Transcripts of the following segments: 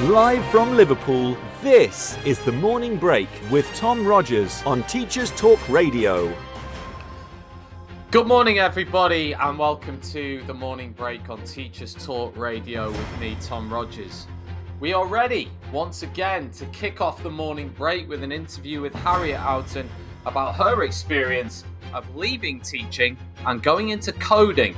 Live from Liverpool, this is the morning break with Tom Rogers on Teachers Talk Radio. Good morning, everybody, and welcome to the morning break on Teachers Talk Radio with me, Tom Rogers. We are ready once again to kick off the morning break with an interview with Harriet Houghton about her experience of leaving teaching and going into coding.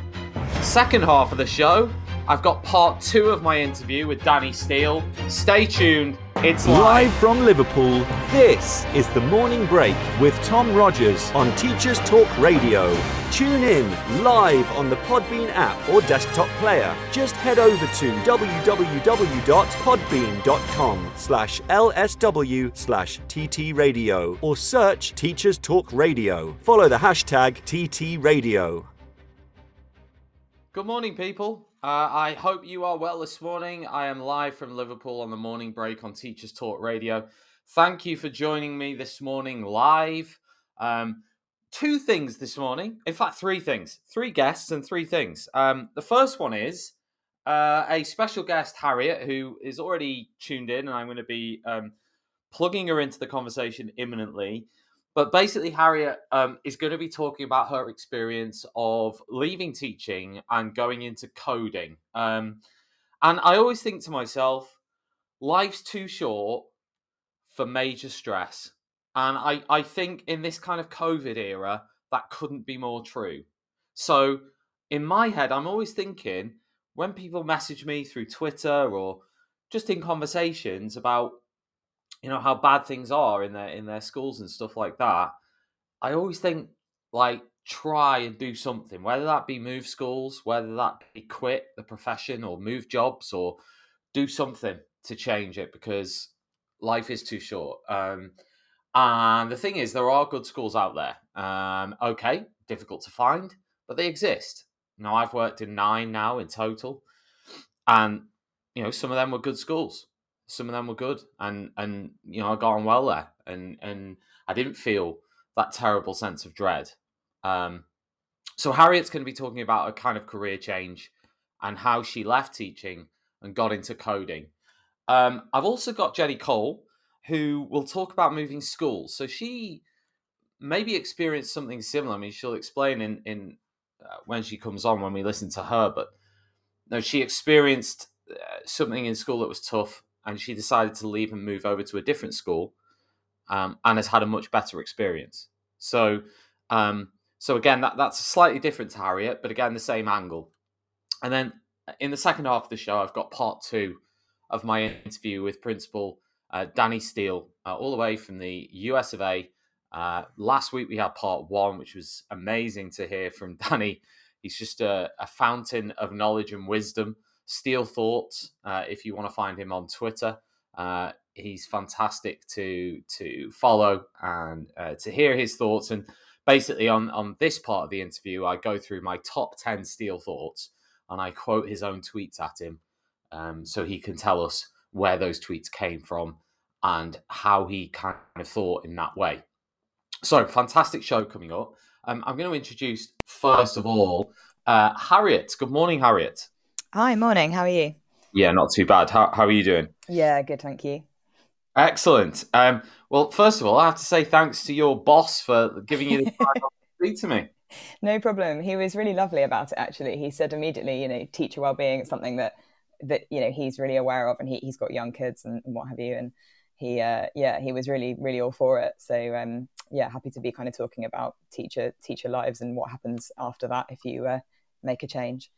Second half of the show, I've got part two of my interview with Danny Steele. Stay tuned. It's live. Live from Liverpool, this is the morning break with Tom Rogers on Teachers Talk Radio. Tune in live on the Podbean app or desktop player. Just head over to www.podbean.com slash lsw slash tt radio or search Teachers Talk Radio. Follow the hashtag TT Radio. Good morning, people. Uh, I hope you are well this morning. I am live from Liverpool on the morning break on Teachers Talk Radio. Thank you for joining me this morning live. Um, two things this morning. In fact, three things. Three guests and three things. Um, the first one is uh, a special guest, Harriet, who is already tuned in, and I'm going to be um, plugging her into the conversation imminently. But basically, Harriet um, is going to be talking about her experience of leaving teaching and going into coding. Um, and I always think to myself, life's too short for major stress. And I, I think in this kind of COVID era, that couldn't be more true. So in my head, I'm always thinking when people message me through Twitter or just in conversations about you know how bad things are in their in their schools and stuff like that i always think like try and do something whether that be move schools whether that be quit the profession or move jobs or do something to change it because life is too short. Um, and the thing is there are good schools out there. Um, okay difficult to find but they exist. Now i've worked in nine now in total and you know some of them were good schools some of them were good, and and you know I got on well there, and and I didn't feel that terrible sense of dread. Um, so Harriet's going to be talking about a kind of career change and how she left teaching and got into coding. Um, I've also got Jenny Cole, who will talk about moving schools. So she maybe experienced something similar. I mean, she'll explain in in uh, when she comes on when we listen to her, but no, she experienced uh, something in school that was tough and she decided to leave and move over to a different school um, and has had a much better experience. So, um, so again, that, that's slightly different to Harriet, but again, the same angle. And then uh, in the second half of the show, I've got part two of my interview with Principal uh, Danny Steele, uh, all the way from the US of A. Uh, last week we had part one, which was amazing to hear from Danny. He's just a, a fountain of knowledge and wisdom. Steele Thoughts, uh, if you want to find him on Twitter. Uh, he's fantastic to to follow and uh, to hear his thoughts. And basically, on on this part of the interview, I go through my top ten Steele thoughts and I quote his own tweets at him, um, so he can tell us where those tweets came from and how he kind of thought in that way. So, fantastic show coming up. Um, I'm going to introduce first of all uh, Harriet. Good morning, Harriet. Hi, morning. How are you? Yeah, not too bad. How, how are you doing? Yeah, good, thank you. Excellent. Um, well, first of all, I have to say thanks to your boss for giving you the time to speak to me. No problem. He was really lovely about it. Actually, he said immediately, you know, teacher well-being is something that that you know he's really aware of, and he he's got young kids and, and what have you, and he uh, yeah he was really really all for it. So um, yeah, happy to be kind of talking about teacher teacher lives and what happens after that if you uh, make a change.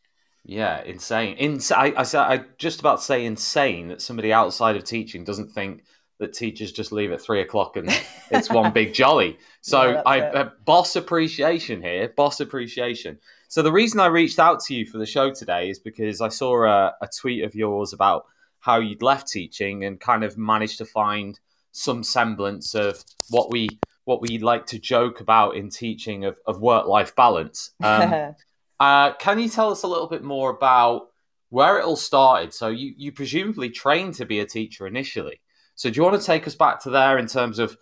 Yeah, insane. Ins- I, I, I just about say insane that somebody outside of teaching doesn't think that teachers just leave at three o'clock and it's one big jolly. So yeah, I uh, boss appreciation here, boss appreciation. So the reason I reached out to you for the show today is because I saw a, a tweet of yours about how you'd left teaching and kind of managed to find some semblance of what we what we like to joke about in teaching of, of work life balance. Um, uh, can you tell us a little bit more about where it all started? So you, you presumably trained to be a teacher initially. So do you want to take us back to there in terms of,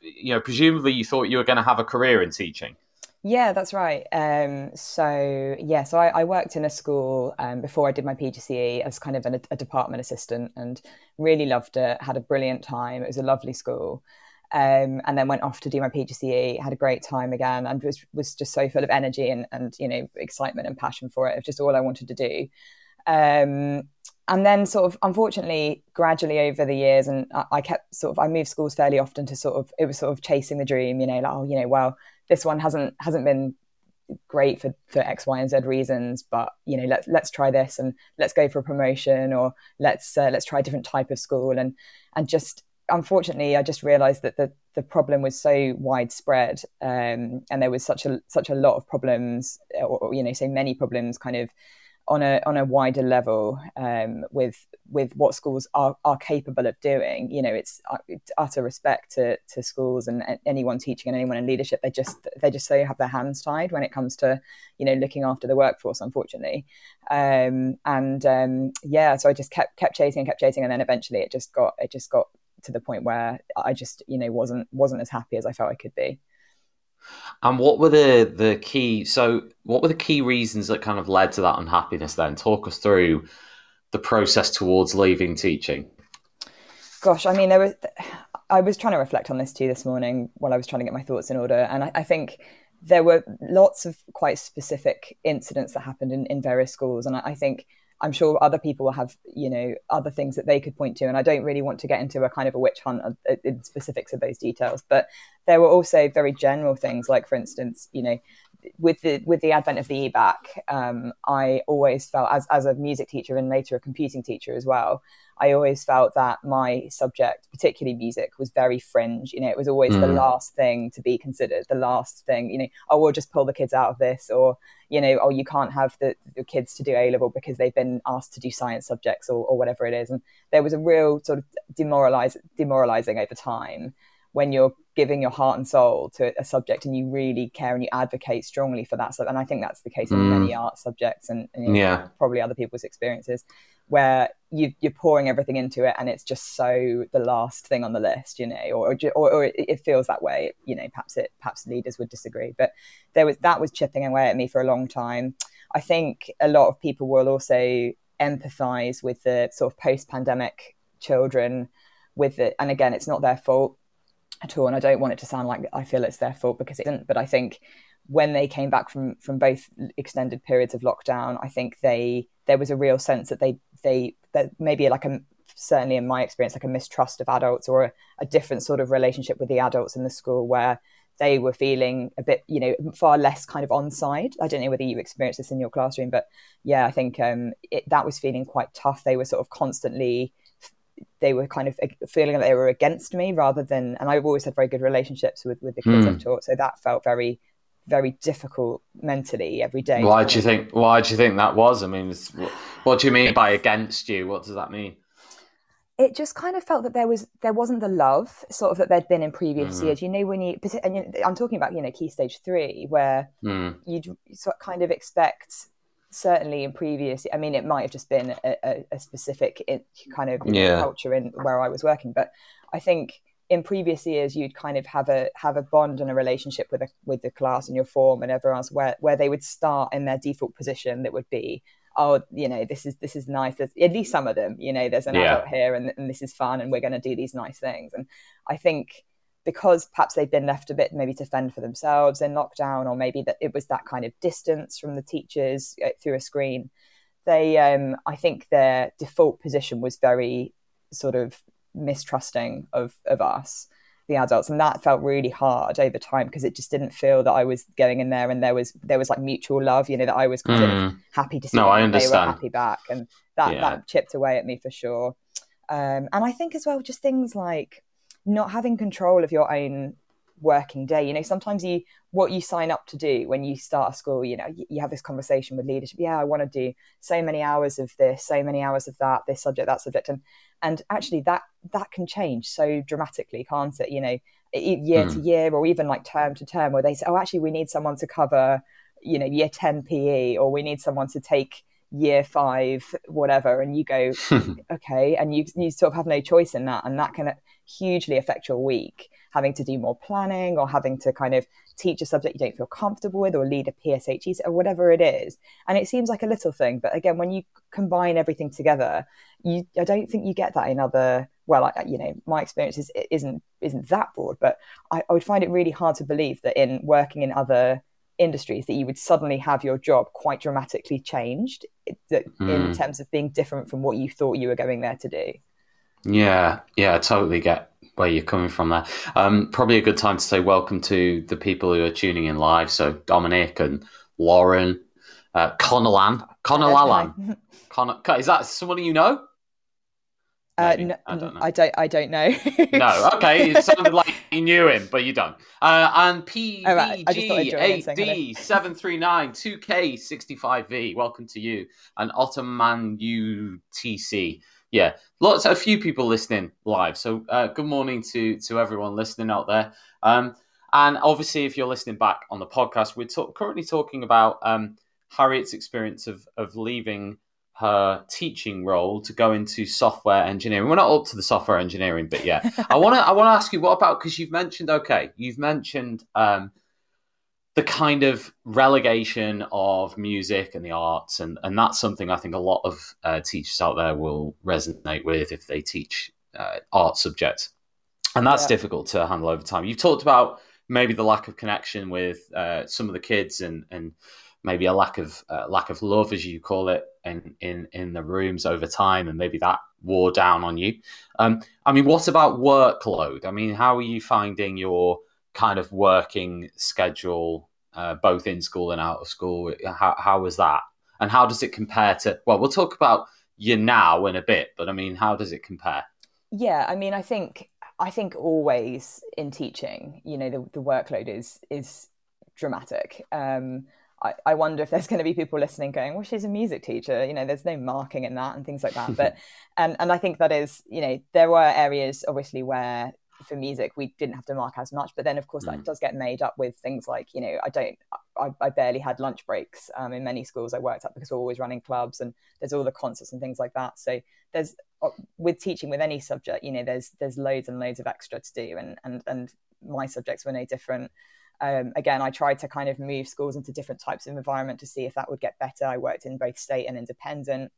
you know, presumably you thought you were going to have a career in teaching? Yeah, that's right. Um, so yeah, so I, I, worked in a school um, before I did my PGCE as kind of an, a department assistant, and really loved it. Had a brilliant time. It was a lovely school, um, and then went off to do my PGCE. Had a great time again, and was was just so full of energy and and you know excitement and passion for it. Of just all I wanted to do. Um, and then sort of unfortunately gradually over the years and I, I, kept sort of i moved schools fairly often to sort of it was sort of chasing the dream you know like oh you know well this one hasn't hasn't been great for for x y and z reasons but you know let's let's try this and let's go for a promotion or let's uh, let's try a different type of school and and just unfortunately i just realized that the the problem was so widespread um, and there was such a such a lot of problems or, or you know so many problems kind of on a on a wider level um, with with what schools are, are capable of doing. You know, it's, uh, it's, utter respect to, to schools and anyone teaching and anyone in leadership. They just they just so have their hands tied when it comes to you know looking after the workforce. Unfortunately, um, and um, yeah, so I just kept kept chasing and kept chasing, and then eventually it just got it just got to the point where I just you know wasn't wasn't as happy as I felt I could be. And what were the the key? So, what were the key reasons that kind of led to that unhappiness? Then, talk us through the process towards leaving teaching. Gosh, I mean, there was. I was trying to reflect on this too this morning while I was trying to get my thoughts in order, and I, I think there were lots of quite specific incidents that happened in, in various schools, and I, I think I'm sure other people will have, you know, other things that they could point to. And I don't really want to get into a kind of a witch hunt uh, in specifics of those details. But there were also very general things, like, for instance, you know, with the with the advent of the EBacc, um, I always felt as as a music teacher and later a computing teacher as well. I always felt that my subject, particularly music, was very fringe. You know, it was always mm. the last thing to be considered, the last thing. You know, oh, we'll just pull the kids out of this, or you know, oh, you can't have the, the kids to do A level because they've been asked to do science subjects or, or whatever it is. And there was a real sort of demoralize, demoralizing over time when you're giving your heart and soul to a subject and you really care and you advocate strongly for that. So, and I think that's the case in mm. many art subjects and, and you know, yeah. probably other people's experiences where you, are pouring everything into it and it's just so the last thing on the list, you know, or, or, or it feels that way, you know, perhaps it, perhaps leaders would disagree, but there was, that was chipping away at me for a long time. I think a lot of people will also empathize with the sort of post pandemic children with it. And again, it's not their fault at all. And I don't want it to sound like I feel it's their fault because it isn't. But I think when they came back from from both extended periods of lockdown, I think they there was a real sense that they they that maybe like a certainly in my experience like a mistrust of adults or a, a different sort of relationship with the adults in the school where they were feeling a bit, you know, far less kind of on side. I don't know whether you experienced this in your classroom, but yeah, I think um, it, that was feeling quite tough. They were sort of constantly they were kind of feeling that they were against me rather than and I've always had very good relationships with with the kids mm. I've taught so that felt very very difficult mentally every day why do you think why do you think that was I mean what do you mean by against you what does that mean it just kind of felt that there was there wasn't the love sort of that there'd been in previous mm. years you know when you and you, i'm talking about you know key stage three where mm. you'd sort of kind of expect certainly in previous i mean it might have just been a, a, a specific kind of yeah. culture in where i was working but i think in previous years you'd kind of have a have a bond and a relationship with a, with the class and your form and everyone else where where they would start in their default position that would be oh you know this is this is nice there's at least some of them you know there's an yeah. adult here and, and this is fun and we're going to do these nice things and i think because perhaps they've been left a bit maybe to fend for themselves in lockdown, or maybe that it was that kind of distance from the teachers uh, through a screen. They, um, I think, their default position was very sort of mistrusting of of us, the adults, and that felt really hard over time because it just didn't feel that I was going in there and there was there was like mutual love, you know, that I was kind mm. of happy to see no, I understand. they were happy back, and that yeah. that chipped away at me for sure. Um, and I think as well, just things like not having control of your own working day you know sometimes you what you sign up to do when you start a school you know you, you have this conversation with leadership yeah i want to do so many hours of this so many hours of that this subject that subject and and actually that that can change so dramatically can't it you know year mm. to hmm. year or even like term to term where they say oh actually we need someone to cover you know year 10 pe or we need someone to take year five whatever and you go okay and you you sort of have no choice in that and that can hugely affect your week having to do more planning or having to kind of teach a subject you don't feel comfortable with or lead a PSHE or whatever it is. And it seems like a little thing, but again, when you combine everything together, you I don't think you get that in other. Well, I, you know, my experience is, isn't isn't that broad, but I, I would find it really hard to believe that in working in other industries that you would suddenly have your job quite dramatically changed that mm. in hmm. terms of being different from what you thought you were going there to do. Yeah, yeah, I totally get where you're coming from there. Um, probably a good time to say welcome to the people who are tuning in live. So Dominic and Lauren, uh, Conalan, Conalalan. Con- is that someone you know? Uh, no, I don't know. I don't. I don't know. no. Okay. It sounded like you knew him, but you don't. Uh, and PVG eight seven three nine two K sixty five V. Welcome to you. And Ottoman UTC. Yeah, lots. A few people listening live. So uh, good morning to to everyone listening out there. Um, and obviously, if you're listening back on the podcast, we're currently talking about um, Harriet's experience of of leaving her teaching role to go into software engineering. We're not up to the software engineering bit yet. I want to I want to ask you what about because you've mentioned okay, you've mentioned um, the kind of relegation of music and the arts, and and that's something I think a lot of uh, teachers out there will resonate with if they teach uh, art subjects, and that's yeah. difficult to handle over time. You've talked about maybe the lack of connection with uh, some of the kids and and maybe a lack of uh, lack of love, as you call it, in in in the rooms over time, and maybe that wore down on you. Um, I mean, what about workload? I mean, how are you finding your kind of working schedule, uh, both in school and out of school? How how was that, and how does it compare to? Well, we'll talk about you now in a bit, but I mean, how does it compare? Yeah, I mean, I think I think always in teaching, you know, the, the workload is is dramatic. Um, I, I wonder if there's going to be people listening going, well, she's a music teacher. You know, there's no marking in that and things like that. But, and, and I think that is, you know, there were areas obviously where for music we didn't have to mark as much but then of course mm. that does get made up with things like you know i don't i, I barely had lunch breaks um, in many schools i worked at because we're always running clubs and there's all the concerts and things like that so there's uh, with teaching with any subject you know there's there's loads and loads of extra to do and and and my subjects were no different um, again, I tried to kind of move schools into different types of environment to see if that would get better. I worked in both state and independent.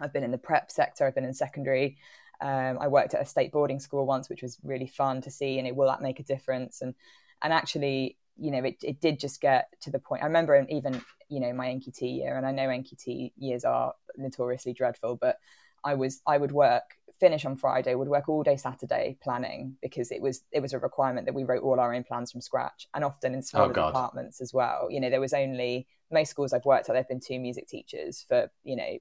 I've been in the prep sector. I've been in secondary. Um, I worked at a state boarding school once, which was really fun to see. And it, will that make a difference? And and actually, you know, it, it did just get to the point. I remember even you know my NQT year, and I know NQT years are notoriously dreadful, but I was I would work finish on Friday, would work all day Saturday planning because it was it was a requirement that we wrote all our own plans from scratch, and often in smaller oh, departments as well. You know, there was only most schools I've worked at. There've been two music teachers for you know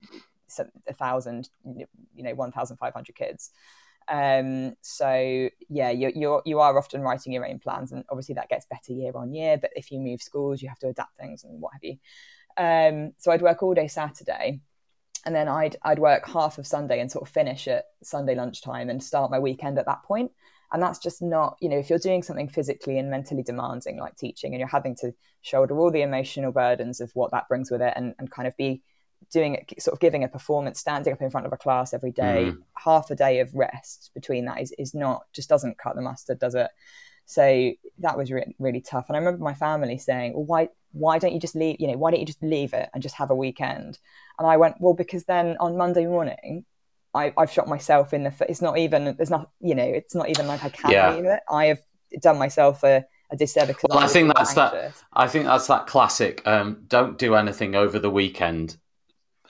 a thousand, you know, one thousand five hundred kids. Um, so yeah, you're, you're you are often writing your own plans, and obviously that gets better year on year. But if you move schools, you have to adapt things and what have you. Um, so I'd work all day Saturday and then I'd I'd work half of Sunday and sort of finish at Sunday lunchtime and start my weekend at that point. And that's just not, you know, if you're doing something physically and mentally demanding like teaching and you're having to shoulder all the emotional burdens of what that brings with it and, and kind of be doing it, sort of giving a performance, standing up in front of a class every day, mm. half a day of rest between that is, is not, just doesn't cut the mustard, does it? So that was really, really tough. And I remember my family saying, well, why, why don't you just leave, you know, why don't you just leave it and just have a weekend? And I went, well, because then on Monday morning, I, have shot myself in the foot. It's not even, there's not, you know, it's not even like I can yeah. leave it. I have done myself a, a disservice. Well, I, I think that's anxious. that. I think that's that classic. Um, don't do anything over the weekend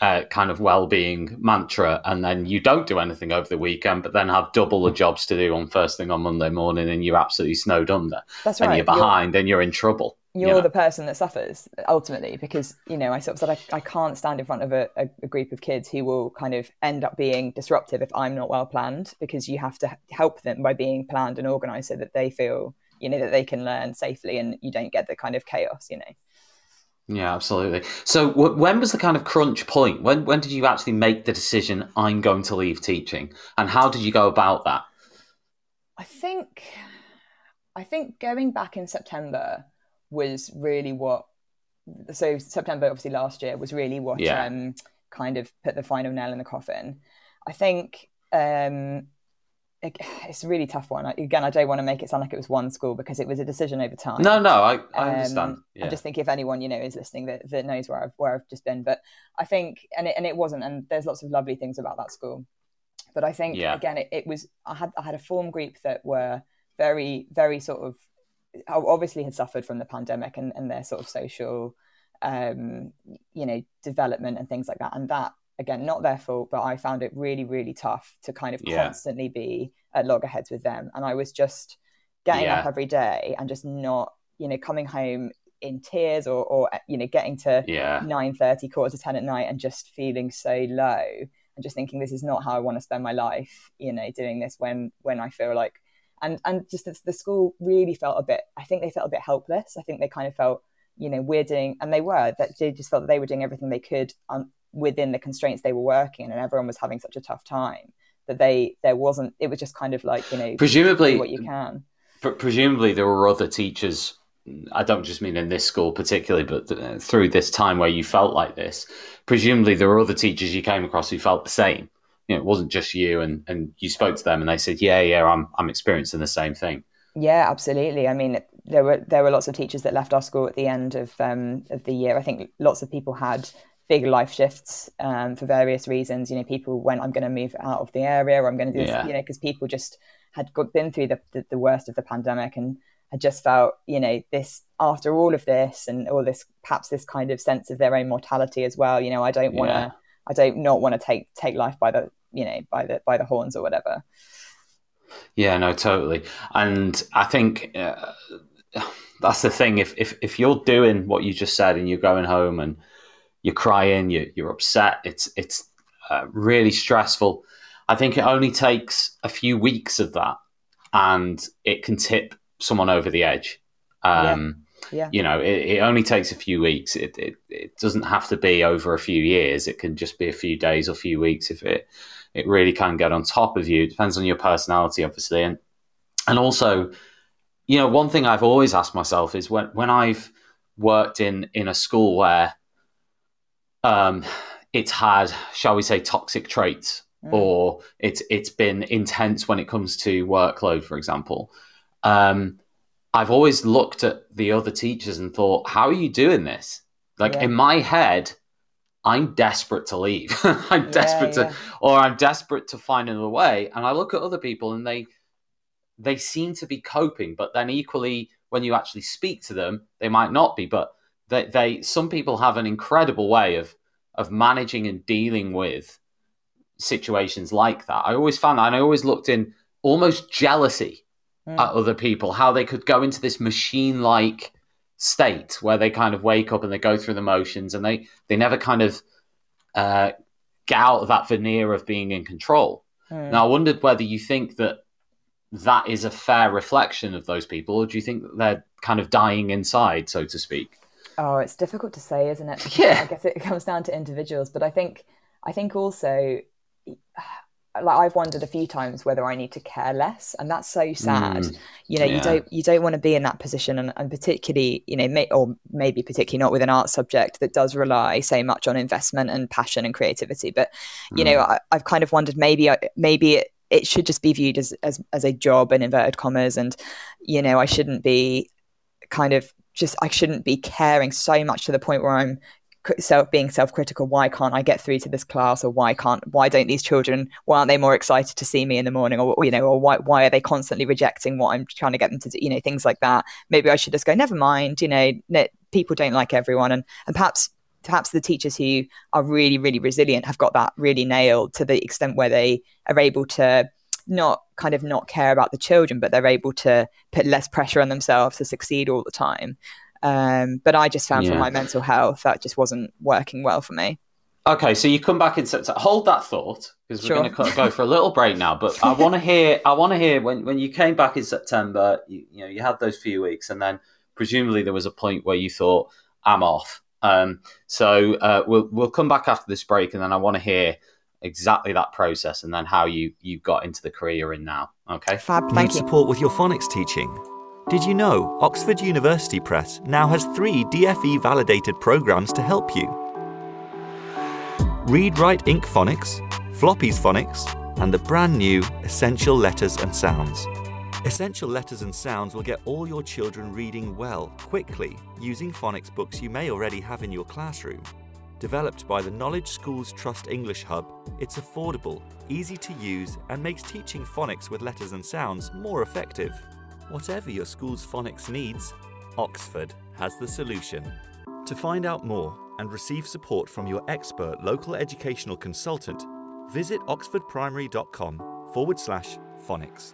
uh, kind of well-being mantra, and then you don't do anything over the weekend, but then have double the jobs to do on first thing on Monday morning, and you're absolutely snowed under. That's right. And you're behind, you're, and you're in trouble. You're you know? the person that suffers ultimately, because you know I sort of said I, I can't stand in front of a, a, a group of kids who will kind of end up being disruptive if I'm not well planned, because you have to help them by being planned and organised so that they feel you know that they can learn safely, and you don't get the kind of chaos, you know. Yeah, absolutely. So, w- when was the kind of crunch point? When when did you actually make the decision? I'm going to leave teaching, and how did you go about that? I think, I think going back in September was really what. So September, obviously last year, was really what yeah. um, kind of put the final nail in the coffin. I think um, it's a really tough one. Again, I don't want to make it sound like it was one school because it was a decision over time. No, no, I, I um, understand. Yeah. I just think if anyone you know is listening that, that knows where I've where I've just been, but I think and it, and it wasn't. And there's lots of lovely things about that school, but I think yeah. again it, it was. I had I had a form group that were very very sort of obviously had suffered from the pandemic and, and their sort of social um, you know development and things like that, and that again, not their fault, but I found it really, really tough to kind of yeah. constantly be at loggerheads with them. And I was just getting yeah. up every day and just not, you know, coming home in tears or, or you know, getting to yeah. 9 30, quarter to 10 at night and just feeling so low and just thinking this is not how I want to spend my life, you know, doing this when, when I feel like, and, and just the, the school really felt a bit, I think they felt a bit helpless. I think they kind of felt, you know, we're doing, and they were, that they just felt that they were doing everything they could um, within the constraints they were working and everyone was having such a tough time that they there wasn't it was just kind of like you know presumably what you can. Presumably there were other teachers i don't just mean in this school particularly but through this time where you felt like this presumably there were other teachers you came across who felt the same. You know it wasn't just you and and you spoke to them and they said yeah yeah i'm i'm experiencing the same thing. Yeah absolutely. I mean there were there were lots of teachers that left our school at the end of um of the year. I think lots of people had big life shifts um, for various reasons. You know, people went, I'm going to move out of the area, or I'm going to do this, yeah. you know, because people just had got, been through the, the, the, worst of the pandemic and had just felt, you know, this after all of this and all this, perhaps this kind of sense of their own mortality as well. You know, I don't want to, yeah. I don't not want to take take life by the, you know, by the by the horns or whatever. Yeah, no, totally. And I think uh, that's the thing. If, if if you're doing what you just said and you're going home and you're crying, you're, you're upset. It's it's uh, really stressful. I think it only takes a few weeks of that, and it can tip someone over the edge. Um, yeah. yeah. You know, it, it, only takes a few weeks. It, it it doesn't have to be over a few years. It can just be a few days or a few weeks if it it really can get on top of you. It depends on your personality, obviously, and and also, you know, one thing I've always asked myself is when when I've worked in in a school where um, it's had, shall we say, toxic traits, mm. or it's it's been intense when it comes to workload, for example. Um, I've always looked at the other teachers and thought, how are you doing this? Like yeah. in my head, I'm desperate to leave. I'm yeah, desperate yeah. to, or I'm desperate to find another way. And I look at other people and they, they seem to be coping, but then equally, when you actually speak to them, they might not be. But they, they some people have an incredible way of of managing and dealing with situations like that. I always found that, and I always looked in almost jealousy mm. at other people, how they could go into this machine like state where they kind of wake up and they go through the motions and they, they never kind of uh, get out of that veneer of being in control. Mm. Now, I wondered whether you think that that is a fair reflection of those people, or do you think that they're kind of dying inside, so to speak? Oh, it's difficult to say, isn't it? yeah. I guess it comes down to individuals, but I think I think also like I've wondered a few times whether I need to care less, and that's so sad. Mm, you know, yeah. you don't you don't want to be in that position, and, and particularly, you know, may, or maybe particularly not with an art subject that does rely so much on investment and passion and creativity. But you mm. know, I, have kind of wondered maybe maybe it, it should just be viewed as, as as a job in inverted commas, and you know, I shouldn't be kind of just I shouldn't be caring so much to the point where I'm self being self-critical. Why can't i get through to this class? Or why can't why don't these children why aren't they more excited to see me in the morning? Or you know or why why are they constantly rejecting what i'm trying to get them to do? You know things like that. Maybe i should just go never mind you know people don't like everyone. And and perhaps perhaps the teachers who are really really resilient have got that really nailed to the extent where they are able to not kind of not care about the children, but they're able to put less pressure on themselves to succeed all the time. Um, but I just found yeah. for my mental health that just wasn't working well for me. Okay, so you come back in September. Hold that thought because we're sure. going to go for a little break now. But I want to hear. I want to hear when when you came back in September. You, you, know, you had those few weeks, and then presumably there was a point where you thought, "I'm off." Um, so uh, we'll we'll come back after this break, and then I want to hear exactly that process and then how you you got into the career you're in now. Okay. Fab. Thank Need you. support with your phonics teaching? Did you know Oxford University Press now has three DFE validated programs to help you? Read Write Inc Phonics, Floppy's Phonics, and the brand new Essential Letters and Sounds. Essential Letters and Sounds will get all your children reading well, quickly, using phonics books you may already have in your classroom. Developed by the Knowledge Schools Trust English Hub, it's affordable, easy to use, and makes teaching phonics with letters and sounds more effective. Whatever your school's phonics needs, Oxford has the solution. To find out more and receive support from your expert local educational consultant, visit oxfordprimary.com forward slash phonics.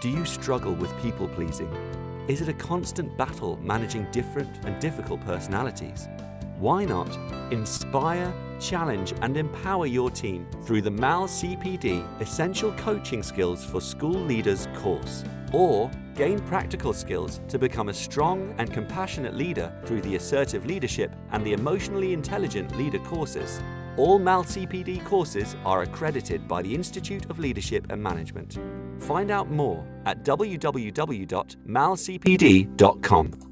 Do you struggle with people pleasing? Is it a constant battle managing different and difficult personalities? Why not inspire, challenge, and empower your team through the MAL CPD Essential Coaching Skills for School Leaders course? Or gain practical skills to become a strong and compassionate leader through the Assertive Leadership and the Emotionally Intelligent Leader courses? All MAL CPD courses are accredited by the Institute of Leadership and Management. Find out more at www.malcpd.com.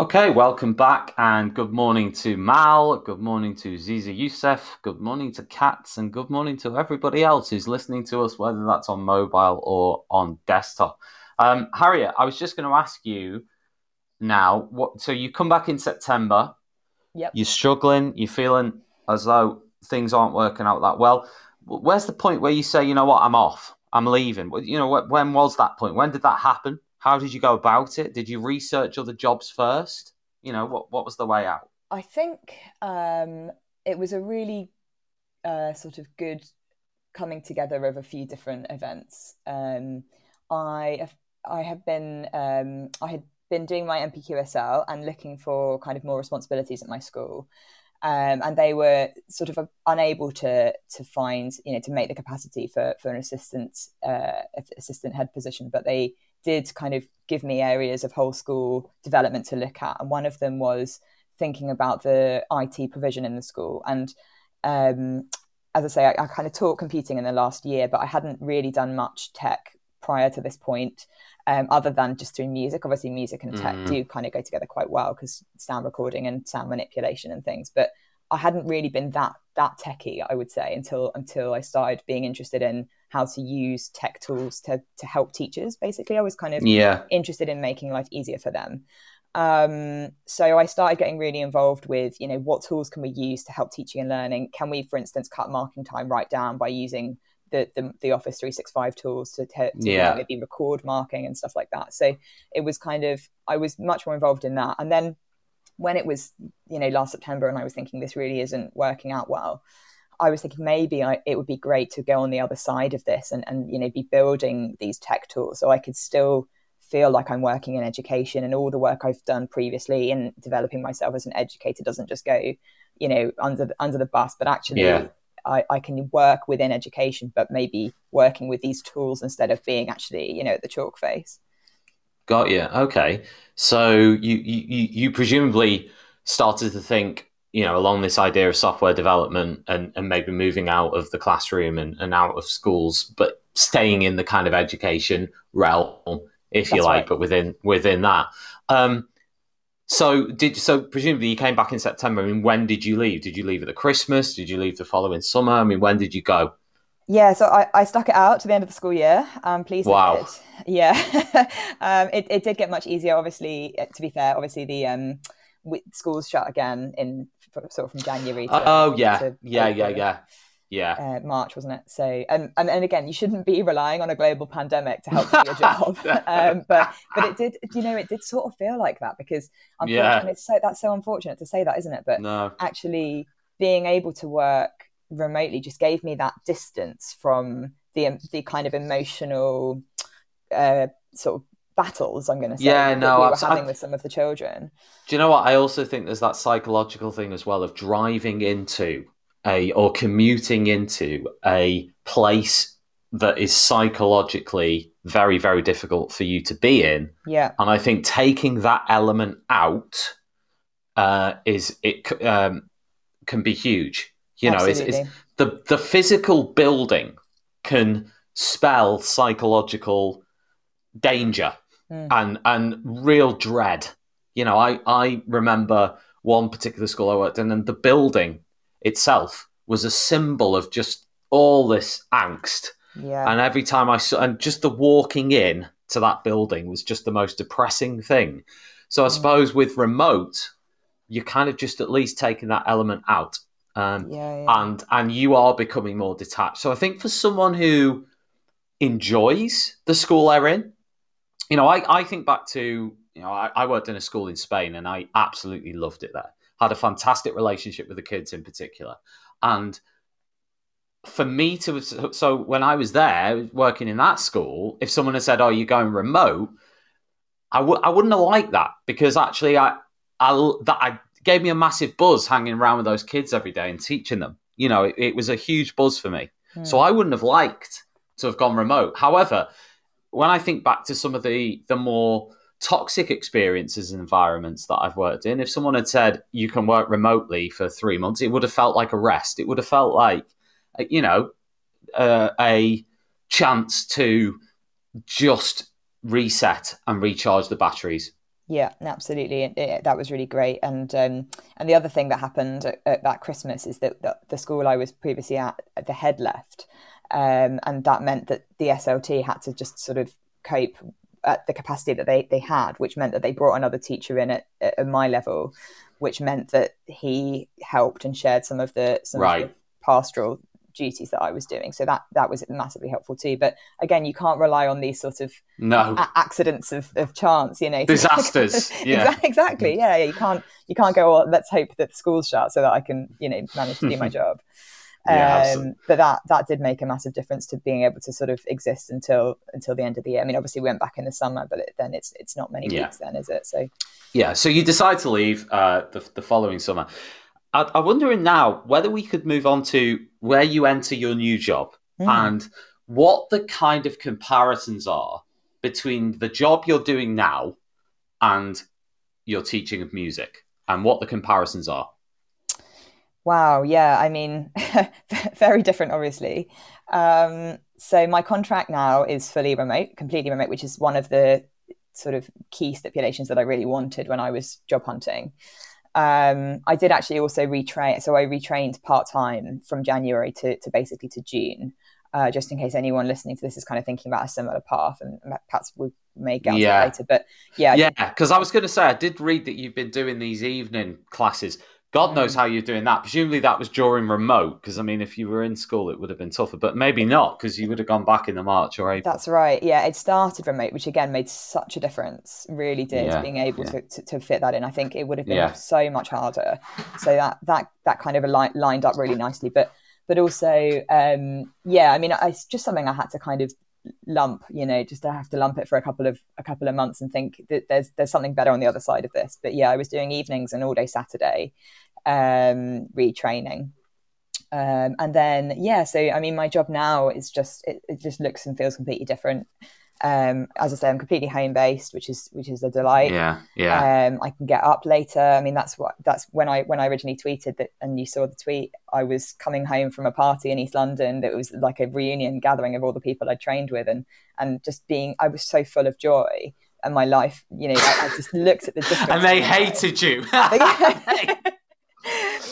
Okay, welcome back and good morning to Mal, good morning to Ziza Youssef, good morning to Katz, and good morning to everybody else who's listening to us, whether that's on mobile or on desktop. Um, Harriet, I was just going to ask you now, what? So you come back in September. Yep. You're struggling. You're feeling as though things aren't working out that well. Where's the point where you say, you know what, I'm off, I'm leaving? You know, when was that point? When did that happen? How did you go about it? Did you research other jobs first? You know, what what was the way out? I think um, it was a really uh, sort of good coming together of a few different events. Um, I I have been um, I had been doing my NPQSL and looking for kind of more responsibilities at my school. Um, and they were sort of unable to to find you know to make the capacity for for an assistant uh, assistant head position, but they did kind of give me areas of whole school development to look at. And one of them was thinking about the IT provision in the school. And um, as I say, I, I, kind of taught computing in the last year, but I hadn't really done much tech prior to this point, um, other than just through music. Obviously, music and tech mm. do kind of go together quite well because sound recording and sound manipulation and things. But I hadn't really been that that techy, I would say, until until I started being interested in how to use tech tools to to help teachers. Basically, I was kind of yeah. interested in making life easier for them. Um, so I started getting really involved with, you know, what tools can we use to help teaching and learning? Can we, for instance, cut marking time right down by using the the, the Office 365 tools to, to, to yeah. maybe record marking and stuff like that. So it was kind of I was much more involved in that. And then when it was, you know, last September and I was thinking this really isn't working out well, I was thinking maybe I, it would be great to go on the other side of this and, and you know be building these tech tools so I could still feel like I'm working in education and all the work I've done previously in developing myself as an educator doesn't just go you know under the, under the bus but actually yeah. I, I can work within education but maybe working with these tools instead of being actually you know at the chalk face. Got you. Okay, so you you you presumably started to think you know, along this idea of software development and, and maybe moving out of the classroom and, and out of schools, but staying in the kind of education realm, if That's you like, right. but within within that. Um, so did so presumably you came back in September. I mean, when did you leave? Did you leave at the Christmas? Did you leave the following summer? I mean, when did you go? Yeah, so I, I stuck it out to the end of the school year. I'm pleased. Wow. Yeah, um, it it did get much easier. Obviously, to be fair, obviously the um, schools shut again in sort of from January. To, oh yeah, to yeah, yeah, yeah, yeah. Uh, March wasn't it? So um, and and again, you shouldn't be relying on a global pandemic to help you your job. um, but but it did, you know, it did sort of feel like that because unfortunately, yeah. it's so that's so unfortunate to say that, isn't it? But no. actually, being able to work remotely just gave me that distance from the the kind of emotional uh, sort of battles i'm going to say yeah no we were having with some of the children do you know what i also think there's that psychological thing as well of driving into a or commuting into a place that is psychologically very, very difficult for you to be in. Yeah. And I think taking that element out uh, is it um, can be huge. You know, it's, it's, the the physical building can spell psychological danger mm. and and real dread. You know, I I remember one particular school I worked in, and the building itself was a symbol of just all this angst. Yeah. And every time I saw, and just the walking in to that building was just the most depressing thing. So I mm. suppose with remote, you're kind of just at least taking that element out. Um, yeah, yeah. and and you are becoming more detached. So I think for someone who enjoys the school they're in, you know, I, I think back to you know I, I worked in a school in Spain and I absolutely loved it there. Had a fantastic relationship with the kids in particular, and for me to so when I was there working in that school, if someone had said, "Oh, you're going remote," I w- I wouldn't have liked that because actually I I that I gave me a massive buzz hanging around with those kids every day and teaching them. You know, it, it was a huge buzz for me. Mm. So I wouldn't have liked to have gone remote. However, when I think back to some of the the more toxic experiences and environments that I've worked in, if someone had said you can work remotely for three months, it would have felt like a rest. It would have felt like, uh, you know, uh, a chance to just reset and recharge the batteries. Yeah, absolutely. It, it, that was really great. And um, and the other thing that happened at, at that Christmas is that, that, the school I was previously at, the head left, um, and that meant that the SLT had to just sort of cope at the capacity that they, they had, which meant that they brought another teacher in at, at my level, which meant that he helped and shared some of the some right. of the pastoral duties that I was doing. So that that was massively helpful too. But again, you can't rely on these sort of no a- accidents of, of chance, you know, disasters. yeah, exactly. Mm. Yeah, yeah, you can't you can't go. Well, let's hope that the school's shut so that I can you know manage to do my job. Yeah, um, but that that did make a massive difference to being able to sort of exist until until the end of the year. I mean, obviously we went back in the summer, but it, then it's it's not many yeah. weeks then, is it? So yeah. So you decide to leave uh, the the following summer. I, I'm wondering now whether we could move on to where you enter your new job mm. and what the kind of comparisons are between the job you're doing now and your teaching of music and what the comparisons are. Wow, yeah, I mean, very different, obviously. Um, so my contract now is fully remote, completely remote, which is one of the sort of key stipulations that I really wanted when I was job hunting. Um, I did actually also retrain. So I retrained part time from January to, to basically to June, uh, just in case anyone listening to this is kind of thinking about a similar path, and perhaps we may get yeah. later. But yeah, yeah, because I was going to say I did read that you've been doing these evening classes. God knows mm. how you're doing that. Presumably that was during remote, because I mean, if you were in school, it would have been tougher, but maybe not, because you would have gone back in the March or April. That's right. Yeah, it started remote, which again made such a difference. Really did yeah. being able yeah. to, to, to, fit that in. I think it would have been yeah. so much harder. So that that that kind of li- lined up really nicely. But but also, um, yeah, I mean, it's just something I had to kind of lump you know just to have to lump it for a couple of a couple of months and think that there's there's something better on the other side of this but yeah i was doing evenings and all day saturday um, retraining. Um, and then, yeah, so I mean, my job now is just, it, it just looks and feels completely different. Um, as I say, I'm completely home based, which is which is a delight. Yeah, yeah. Um, I can get up later. I mean, that's what that's when I when I originally tweeted that, and you saw the tweet. I was coming home from a party in East London that was like a reunion gathering of all the people I trained with, and and just being, I was so full of joy. And my life, you know, I, I just looked at the difference. and they hated you.